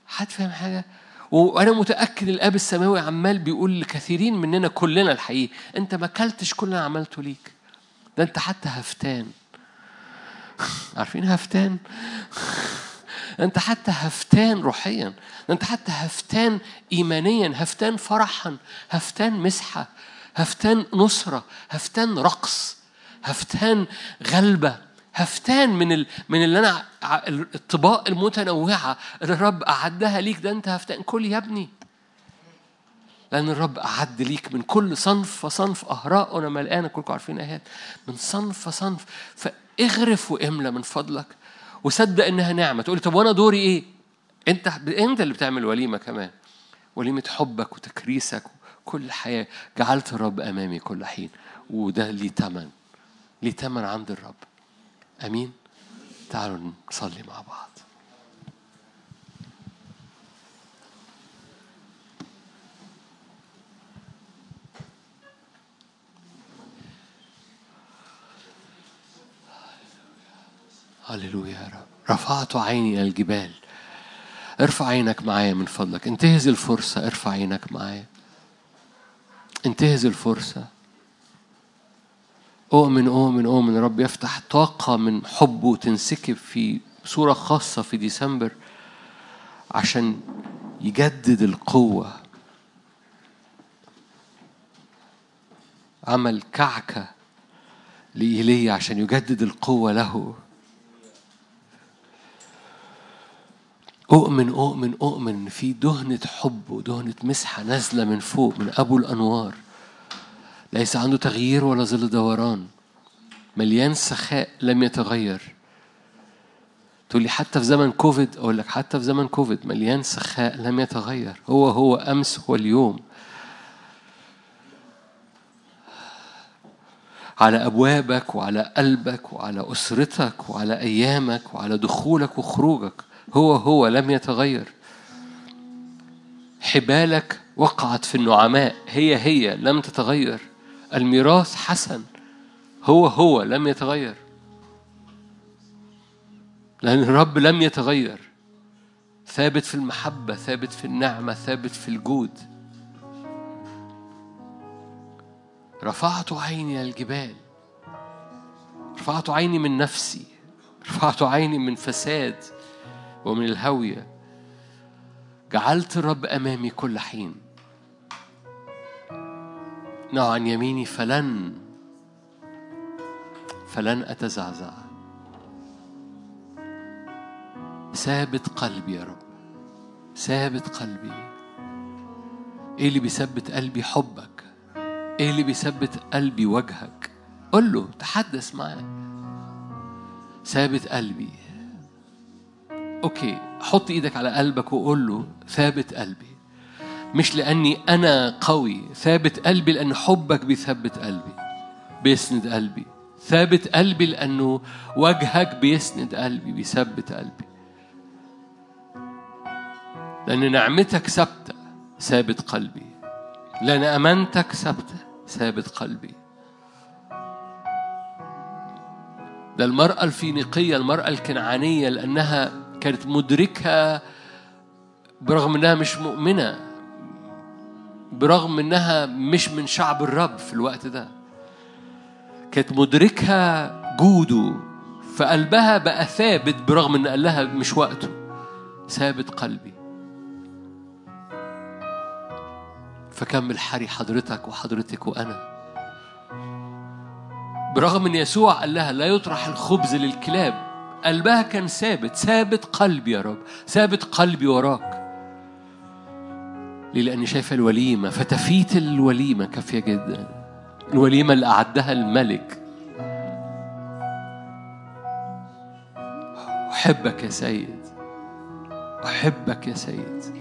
حد فاهم حاجة؟ وأنا متأكد الآب السماوي عمال بيقول لكثيرين مننا كلنا الحقيقة انت ما كلتش كل اللي عملته ليك. ده انت حتى هفتان. [LAUGHS] عارفين هفتان؟ [LAUGHS] انت حتى هفتان روحيا. انت حتى هفتان ايمانيا. هفتان فرحا. هفتان مسحة. هفتان نصرة هفتان رقص هفتان غلبة هفتان من ال... من اللي أنا الطباق المتنوعة. اللي الرب أعدها ليك. ده أنت هفتان. كل يا ابني. لأن الرب أعد ليك من كل صنف وصنف أهراء أنا ملقانة كلكم عارفين آيات. من صنف وصنف فاغرف واملى من فضلك وصدق إنها نعمة. تقولي طب وأنا دوري إيه؟ أنت أنت اللي بتعمل وليمة كمان. وليمة حبك وتكريسك كل حياة. جعلت الرب أمامي كل حين وده ليه تمن. ليه تمن عند الرب. أمين؟ تعالوا نصلي مع بعض. هللويا يا رب. رفعت عيني إلى الجبال. ارفع عينك معايا من فضلك. انتهز الفرصة. ارفع عينك معايا. انتهز الفرصة. أؤمن أؤمن أؤمن. رب يفتح طاقة من حبه تنسكب في صورة خاصة في ديسمبر عشان يجدد القوة. عمل كعكة لإيليا عشان يجدد القوة له. أؤمن أؤمن أؤمن في دهنة حب ودهنة مسحة نازلة من فوق من أبو الأنوار. ليس عنده تغيير ولا ظل دوران. مليان سخاء لم يتغير. تقول لي حتى في زمن كوفيد أقول لك حتى في زمن كوفيد مليان سخاء لم يتغير. هو هو أمس هو اليوم. على أبوابك وعلى قلبك وعلى أسرتك وعلى أيامك وعلى دخولك وخروجك. هو هو لم يتغير. حبالك وقعت في النعماء هي هي لم تتغير. الميراث حسن هو هو لم يتغير. لأن الرب لم يتغير. ثابت في المحبة ثابت في النعمة ثابت في الجود. رفعت عيني الجبال. رفعت عيني من نفسي. رفعت عيني من فساد. ومن الهوية جعلت الرب أمامي كل حين. نعم عن يميني فلن فلن أتزعزع. ثابت قلبي يا رب ثابت قلبي. إيه اللي بيثبت قلبي؟ حبك. إيه اللي بيثبت قلبي؟ وجهك. قل له تحدث معاه ثابت قلبي. okay حط إيدك على قلبك وقول له ثابت قلبي. مش لأني أنا قوي ثابت قلبي لأن حبك بيثبت قلبي بيسند قلبي. ثابت قلبي لأنه وجهك بيسند قلبي بيثبت قلبي. لأن نعمتك ثابتة ثابت قلبي. لأن أمانتك ثابتة ثابت قلبي. ده المرأة الفينيقية المرأة الكنعانية لأنها كانت مدركة برغم إنها مش مؤمنة برغم إنها مش من شعب الرب في الوقت ده. كانت مدركة جوده فقلبها بقى ثابت برغم إن قال لها مش وقته ثابت قلبي. فكمل حري حضرتك وحضرتك وأنا. برغم إن يسوع قال لها لا يطرح الخبز للكلاب قلبها كان ثابت ثابت قلبي يا رب ثابت قلبي وراك. ليه؟ لأني شايفه الوليمة فتفيت الوليمة كافية جدا. الوليمة اللي أعدها الملك. أحبك يا سيد أحبك يا سيد.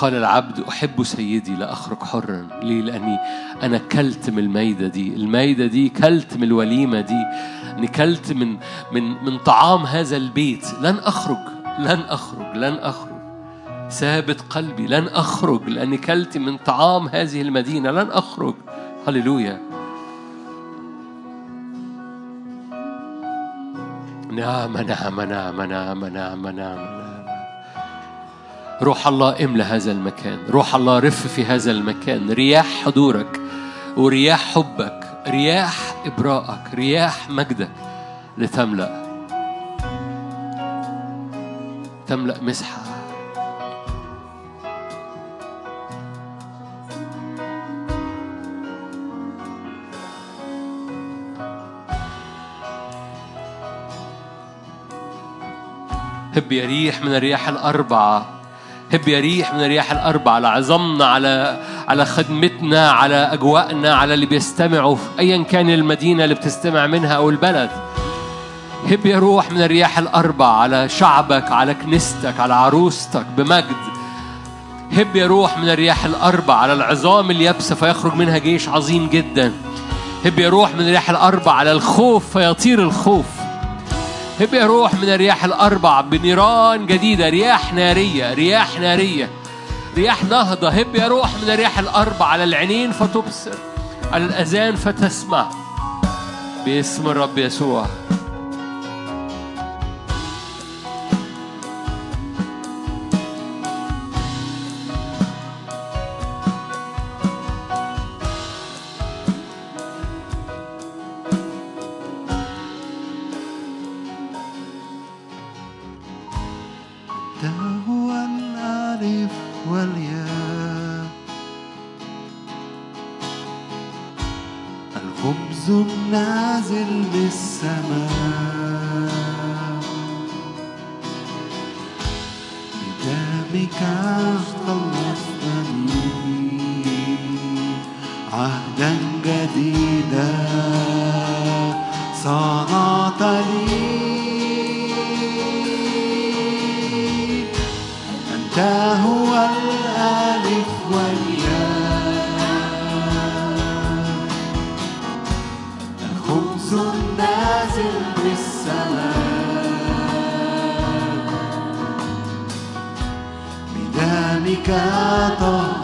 قال العبد أحب سيدي لا أخرج حرا. ليه؟ لأني أنا كلت من الميدة دي. الميدة دي كلت من الوليمة دي. أني كلت من من من طعام هذا البيت. لن أخرج لن أخرج لن أخرج. ثابت قلبي لن أخرج. لأني كلت من طعام هذه المدينة. لن أخرج. هللويا. نعم نعم نعم نعم نعم نعم روح الله املى هذا المكان. روح الله رف في هذا المكان. رياح حضورك ورياح حبك. رياح إبراءك. رياح مجدك لتملأ. تملأ مسحة. هب يريح من الرياح الأربعة. هب يريح من الرياح الأربع على عظمنا على على خدمتنا على أجواءنا على اللي بيستمعوا في أيا كان المدينة اللي بتستمع منها أو البلد. هب يروح من الرياح الأربع على شعبك على كنيستك على عروستك بمجد. هب يروح من الرياح الأربع على العظام اليابسة فيخرج منها جيش عظيم جدا. هب يروح من الرياح الأربع على الخوف فيطير الخوف. هب روح من الرياح الأربع بنيران جديدة رياح نارية رياح نارية. رياح نهضة هب يا روح من الرياح الأربع على العينين فتبصر على الأذان فتسمع. باسم الرب يسوع. صنعت لي أنت هو الألف والياء. الخبز النازل بالسلام بدمك طهر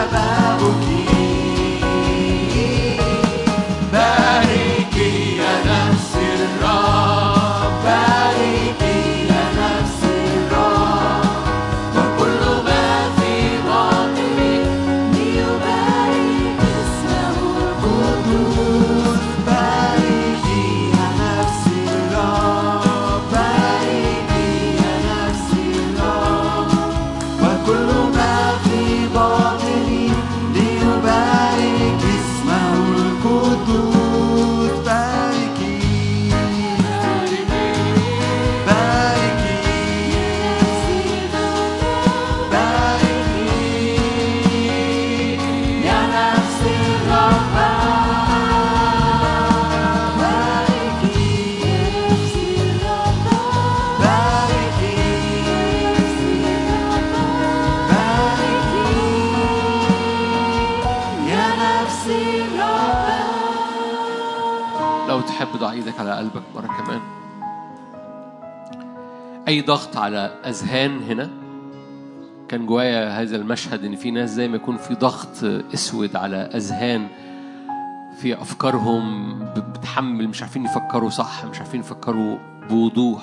cada boquinha. أي ضغط على أذهان هنا؟ كان جوايا هذا المشهد إن في ناس زي ما يكون في ضغط أسود على أذهان في أفكارهم بتحمل مش عارفين يفكروا صح مش عارفين يفكروا بوضوح.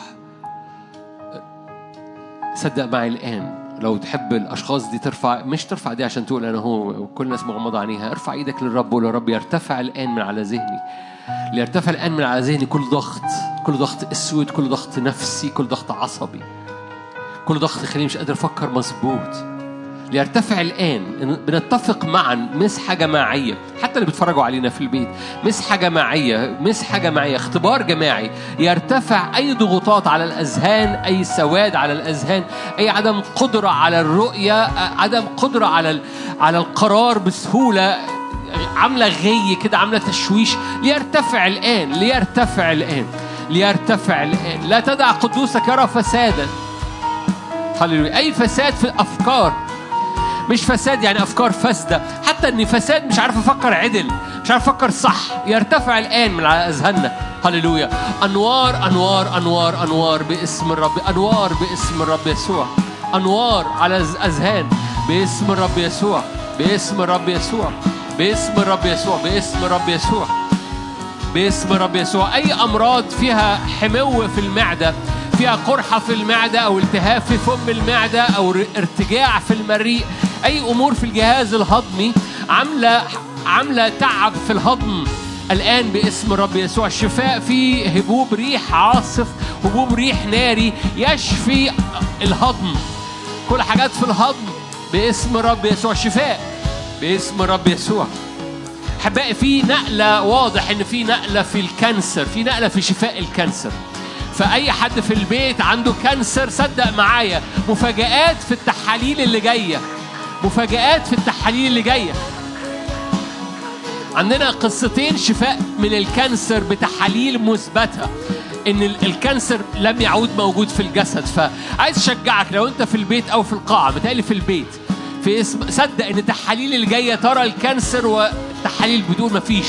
صدق معي الآن لو تحب الأشخاص دي ترفع مش ترفع دي عشان تقول أنا هو كل الناس مغمضة عينيها ارفع إيدك للرب وقول يا رب يرتفع الآن من على ذهني. ليرتفع الآن من على ذهني كل ضغط. كل ضغط أسود كل ضغط نفسي كل ضغط عصبي. كل ضغط يخليني مش قادر أفكر مظبوط. ليرتفع الآن إن بنتفق معا مسحة جماعية حتى اللي بيتفرجوا علينا في البيت مسحة جماعية مسحة جماعية اختبار جماعي. يرتفع أي ضغوطات على الأذهان أي سواد على الأذهان أي عدم قدرة على الرؤية عدم قدرة على على القرار بسهولة عاملة غي كده عاملة تشويش. ليرتفع الآن ليرتفع الآن. ليرتفع. الآن لا تدع قدوسك يرى فسادا. هللويا أي فساد في الأفكار. مش فساد يعني أفكار فاسدة. حتى ان فساد مش عارف أفكر عدل. مش عارف أفكر صح. يرتفع الآن من على أذهاننا. هللويا أنوار أنوار أنوار أنوار باسم الرب. أنوار باسم الرب يسوع. أنوار على أذهان. باسم الرب يسوع. باسم الرب يسوع. باسم الرب يسوع. باسم الرب يسوع. باسم رب يسوع. أي أمراض فيها حمو في المعدة فيها قرحة في المعدة أو التهاب في فم المعدة أو ارتجاع في المريء أي أمور في الجهاز الهضمي عاملة عاملة تعب في الهضم. الآن باسم الرب يسوع. الشفاء في هبوب ريح عاصف هبوب ريح ناري يشفي الهضم. كل حاجات في الهضم باسم الرب يسوع. شفاء باسم الرب يسوع. احبائي في نقلة واضح إن في نقلة في ال cancer في نقلة في شفاء ال cancer. فأي حد في البيت عنده cancer صدق معايا مفاجآت في التحاليل اللي جاية. مفاجآت في التحاليل اللي جاية. عندنا قصتين شفاء من ال cancer بتحاليل مثبتة إن ال- ال cancer لم يعود موجود في الجسد. فعايز أشجعك لو أنت في البيت أو في القاعة متهيألي في البيت في اسم صدق إن التحاليل اللي جاية ترى ال cancer والتحاليل بدون ما فيش.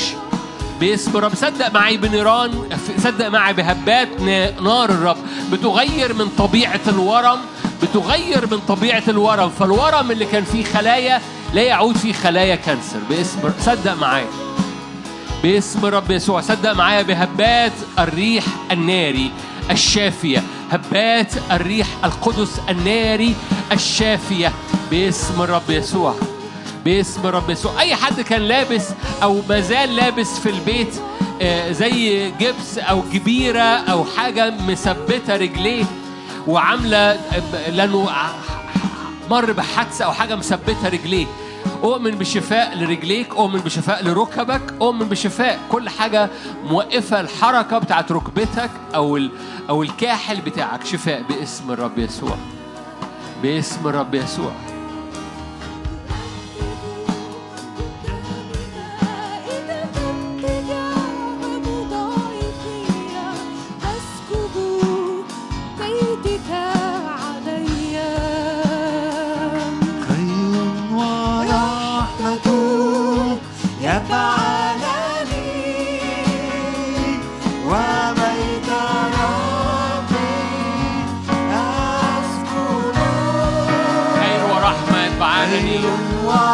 باسم الرب. صدق معي بنيران صدق معي بهبات نا- نار الرب. بتغير من طبيعة الورم بتغير من طبيعة الورم. فالورم اللي كان فيه خلايا لا يعود فيه خلايا cancer. باسم صدق معايا. باسم رب يسوع. صدق معايا بهبات الريح الناري الشافية. هبات الريح القدس الناري الشافية. باسم الرب يسوع. باسم الرب يسوع أي حد كان لابس أو ما زال لابس في البيت آه، زي جبس أو جبيرة أو حاجة مثبتة رجليه وعاملة آه، لأنه مر بحادثة أو حاجة مثبتة رجليه. أؤمن بشفاء لرجليك أؤمن بشفاء لركبك أؤمن بشفاء كل حاجة موقفة الحركة بتاعت ركبتك أو ال أو الكاحل بتاعك. شفاء باسم الرب يسوع. باسم الرب يسوع. Hallelujah.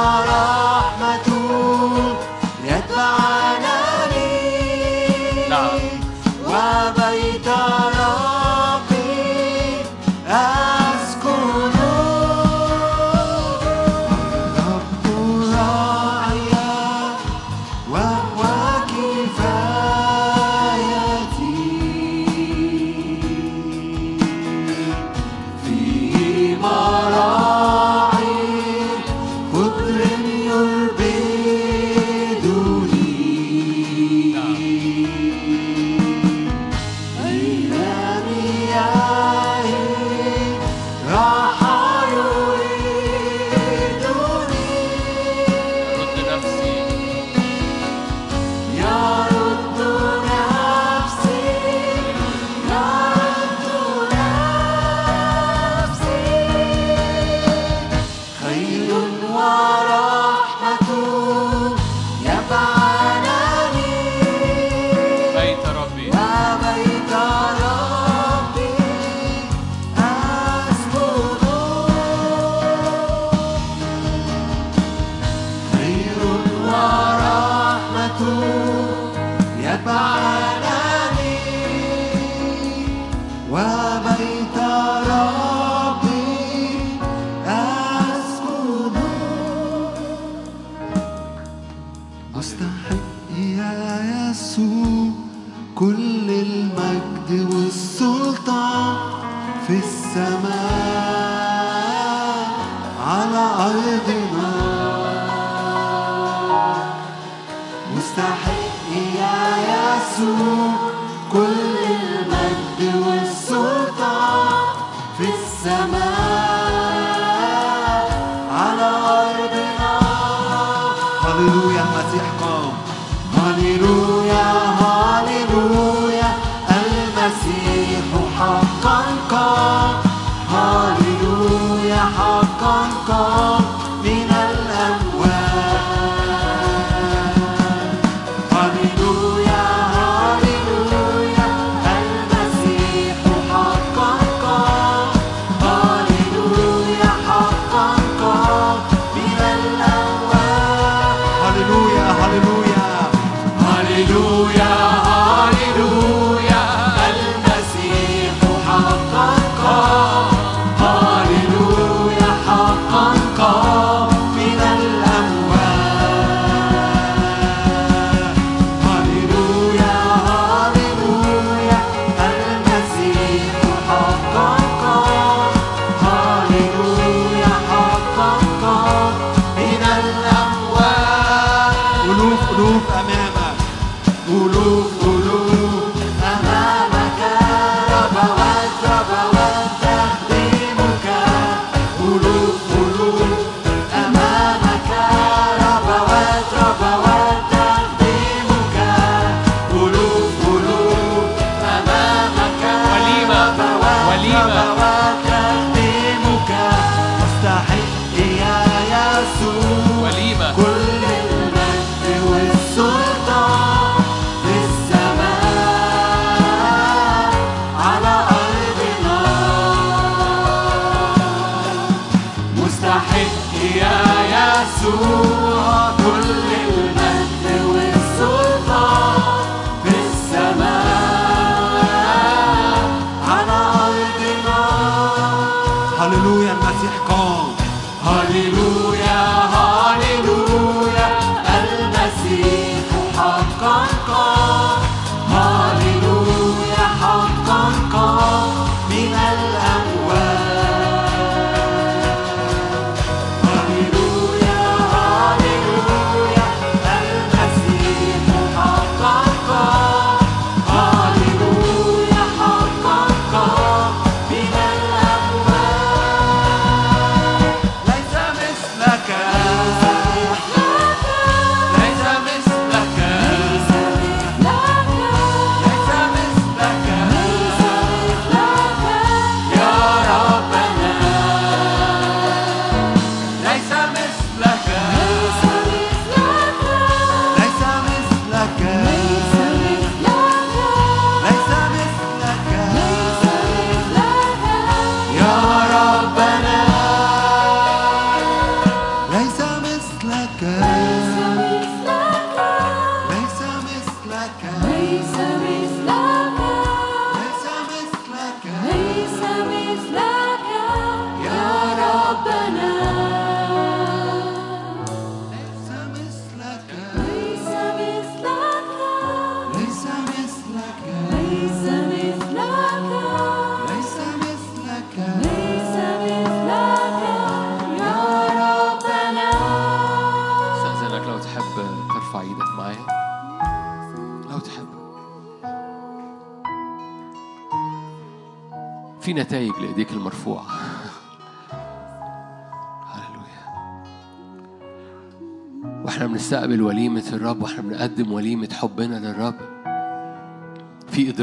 Amém.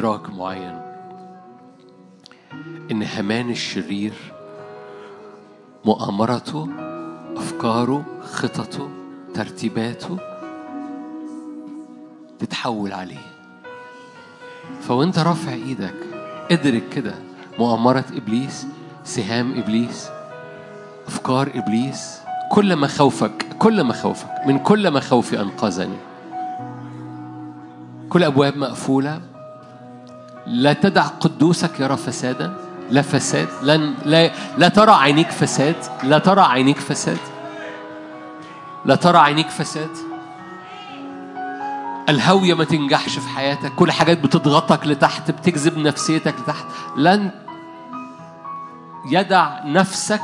إدراك معين. إن همان الشرير مؤامرته أفكاره خططه ترتيباته تتحول عليه. فوأنت رافع إيدك إدرك كده مؤامرة إبليس سهام إبليس أفكار إبليس كل ما خوفك كل ما خوفك من كل ما خوفي أنقذني. كل أبواب مقفولة لا تدع قدوسك يرى فسادا لا فساد لن لا, لا ترى عينيك فساد لا ترى عينيك فساد. لا ترى عينيك فساد. الهوية ما تنجحش في حياتك كل حاجات بتضغطك لتحت بتجذب نفسيتك لتحت. لن يدع نفسك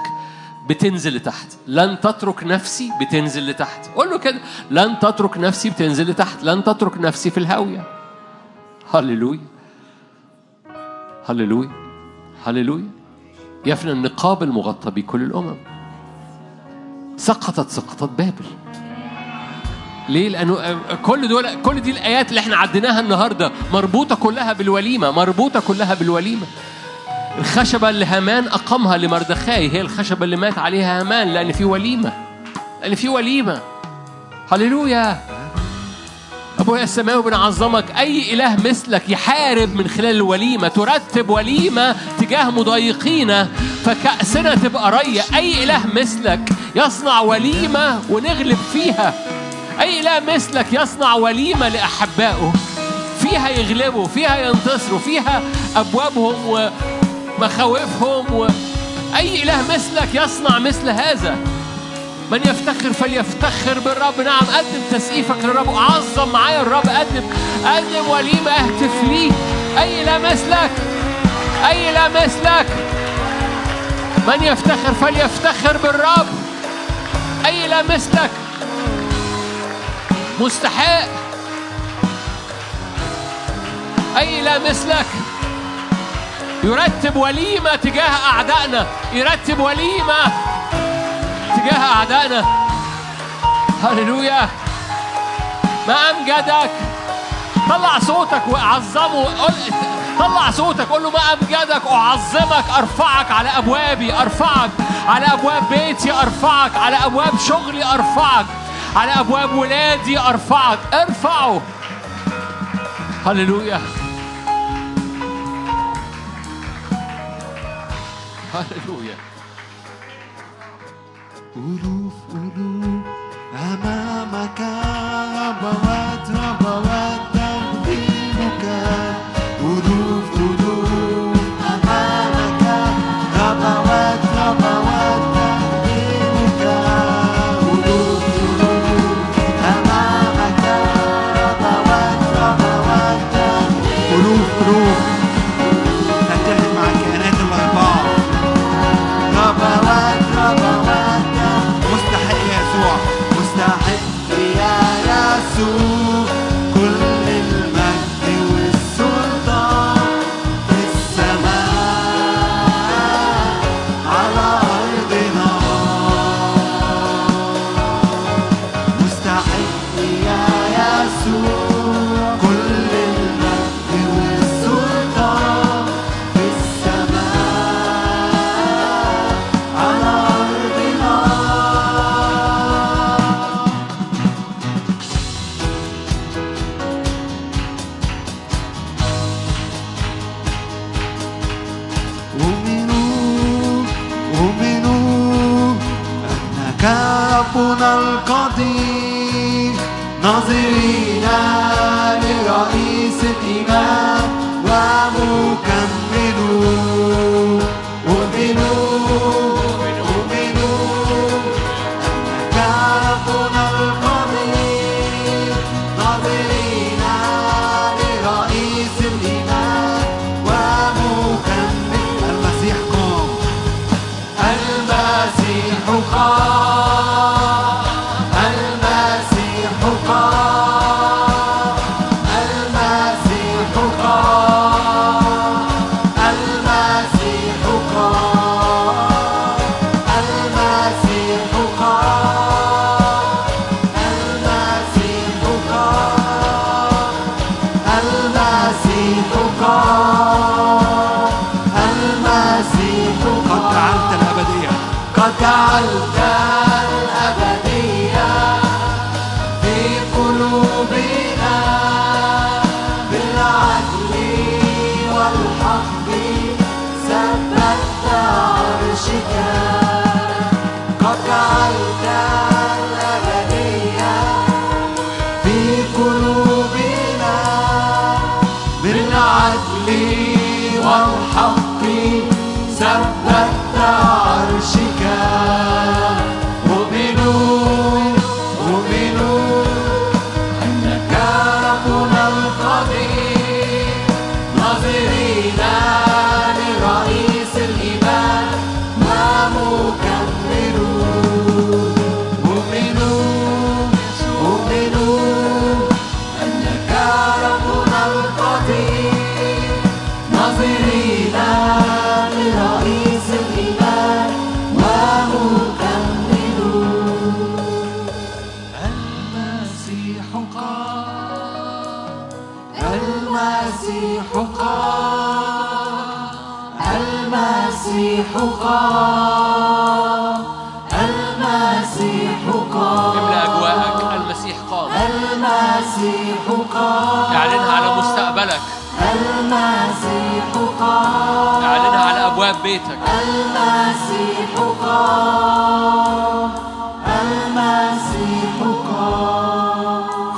بتنزل لتحت. لن تترك نفسي بتنزل لتحت. قول له كده لن تترك نفسي بتنزل لتحت لن تترك نفسي في الهاوية هللويا. هللويا هللويا يفنى النقاب المغطى بكل الأمم سقطت سقطت بابل ليه؟ لأنه كل دول كل دي الآيات اللي إحنا عديناها النهارده مربوطة كلها بالوليمة، مربوطة كلها بالوليمة. الخشبة اللي هامان أقامها لمردخاي هي الخشبة اللي مات عليها هامان لأن في وليمة. لأن في وليمة. هللويا. أبويا السماوي بنعظمك أي إله مثلك يحارب من خلال الوليمة ترتب وليمة تجاه مضايقينا فكأسنا تبقى رية. أي إله مثلك يصنع وليمة ونغلب فيها. أي إله مثلك يصنع وليمة لأحبائه. فيها يغلبوا فيها ينتصروا فيها أبوابهم ومخاوفهم و... أي إله مثلك يصنع مثل هذا. من يفتخر فليفتخر بالرب. نعم قدم تسقيفك للرب. عظم معايا الرب. قدم قدم وليمة أهتف ليه أي لا مثلك أي لا مثلك من يفتخر فليفتخر بالرب. أي لا مثلك مستحق. أي لا مثلك يرتب وليمة تجاه أعدائنا. يرتب وليمة. تجاه أعدائنا. هللويا. ما أمجدك. طلع صوتك وأعظمه. قل طلع صوتك. قول له ما أمجدك. أعظمك. أرفعك على أبوابي. أرفعك على أبواب بيتي. أرفعك على أبواب شغلي. أرفعك على أبواب ولادي. أرفعك. ارفعه. هللويا. هللويا. ألوف ألوف أمامك ربوات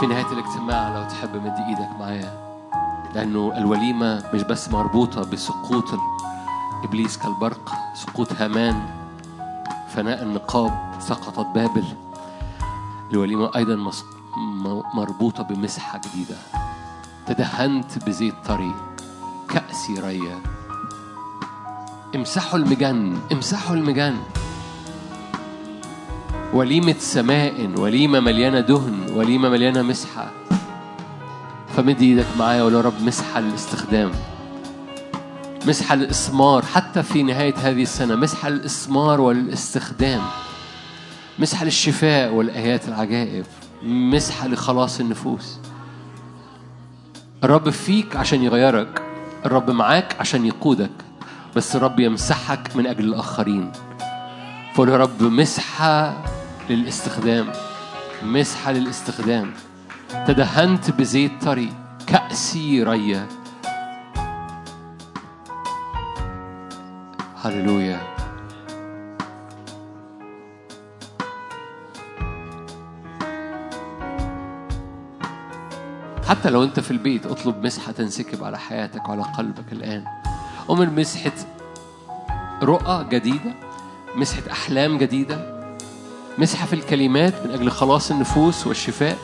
في نهاية الاجتماع لو تحب مد إيدك معايا لأنه الوليمة مش بس مربوطة بسقوط إبليس كالبرق سقوط هامان فناء النقاب سقطت بابل. الوليمة أيضا مربوطة بمسحة جديدة. تدهنت بزيت طري كأسي ريا. امسحوا المجن امسحوا المجن وليمة سماء وليمة مليانة دهن وليمة مليانة مسحة. فمد إيدك معايا ولا رب مسحة للاستخدام مسحة للإثمار حتى في نهاية هذه السنة مسحة للإثمار والاستخدام. مسحة للشفاء والآيات العجائب. مسحة لخلاص النفوس. الرب فيك عشان يغيرك. الرب معاك عشان يقودك. بس الرب يمسحك من أجل الآخرين. فقول يا رب مسحة للاستخدام مسحة للاستخدام. تدهنت بزيت طري كأسي ريا هللويا. حتى لو أنت في البيت اطلب مسحة تنسكب على حياتك وعلى قلبك الآن. أمر مسحة رؤى جديدة مسحة أحلام جديدة مسحة في الكلمات من أجل خلاص النفوس والشفاء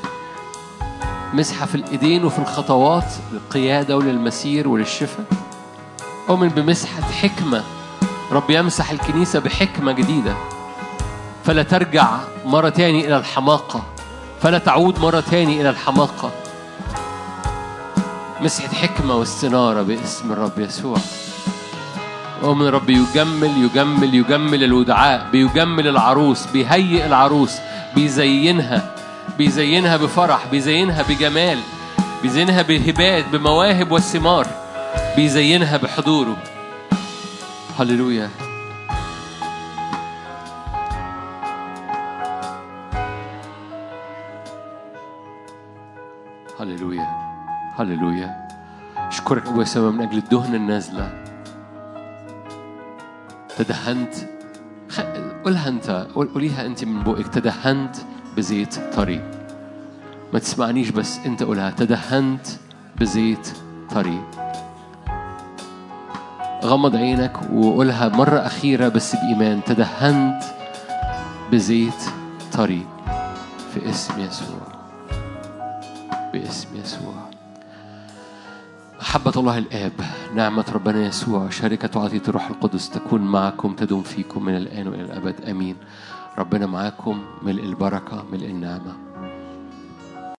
مسحة في الإيدين وفي الخطوات للقيادة وللمسير وللشفاء. أؤمن بمسحة حكمة رب يمسح الكنيسة بحكمة جديدة. فلا ترجع مرة تاني إلى الحماقة فلا تعود مرة تاني إلى الحماقة. مسحة حكمة واستنارة باسم الرب يسوع. ومن رب يجمل يجمل يجمل الودعاء بيجمل العروس بيهيئ العروس بيزينها بيزينها بفرح بيزينها بجمال بيزينها بهبات بمواهب والثمار بيزينها بحضوره. هللويا. هللويا. هللويا. اشكرك أبويا سما من أجل الدهن النازلة. تدهنت. قولها أنت. قول- قوليها أنت من بوقك. تدهنت بزيت طري. ما تسمعنيش بس أنت قولها. تدهنت بزيت طري. غمض عينك وقولها مرة أخيرة بس بإيمان. تدهنت بزيت طري. في اسم يسوع. باسم يسوع. محبة الله الآب نعمة ربنا يسوع شركة وعطية الروح القدس تكون معكم تدوم فيكم من الآن وإلى الأبد آمين. ربنا معاكم ملء البركة ملء النعمة.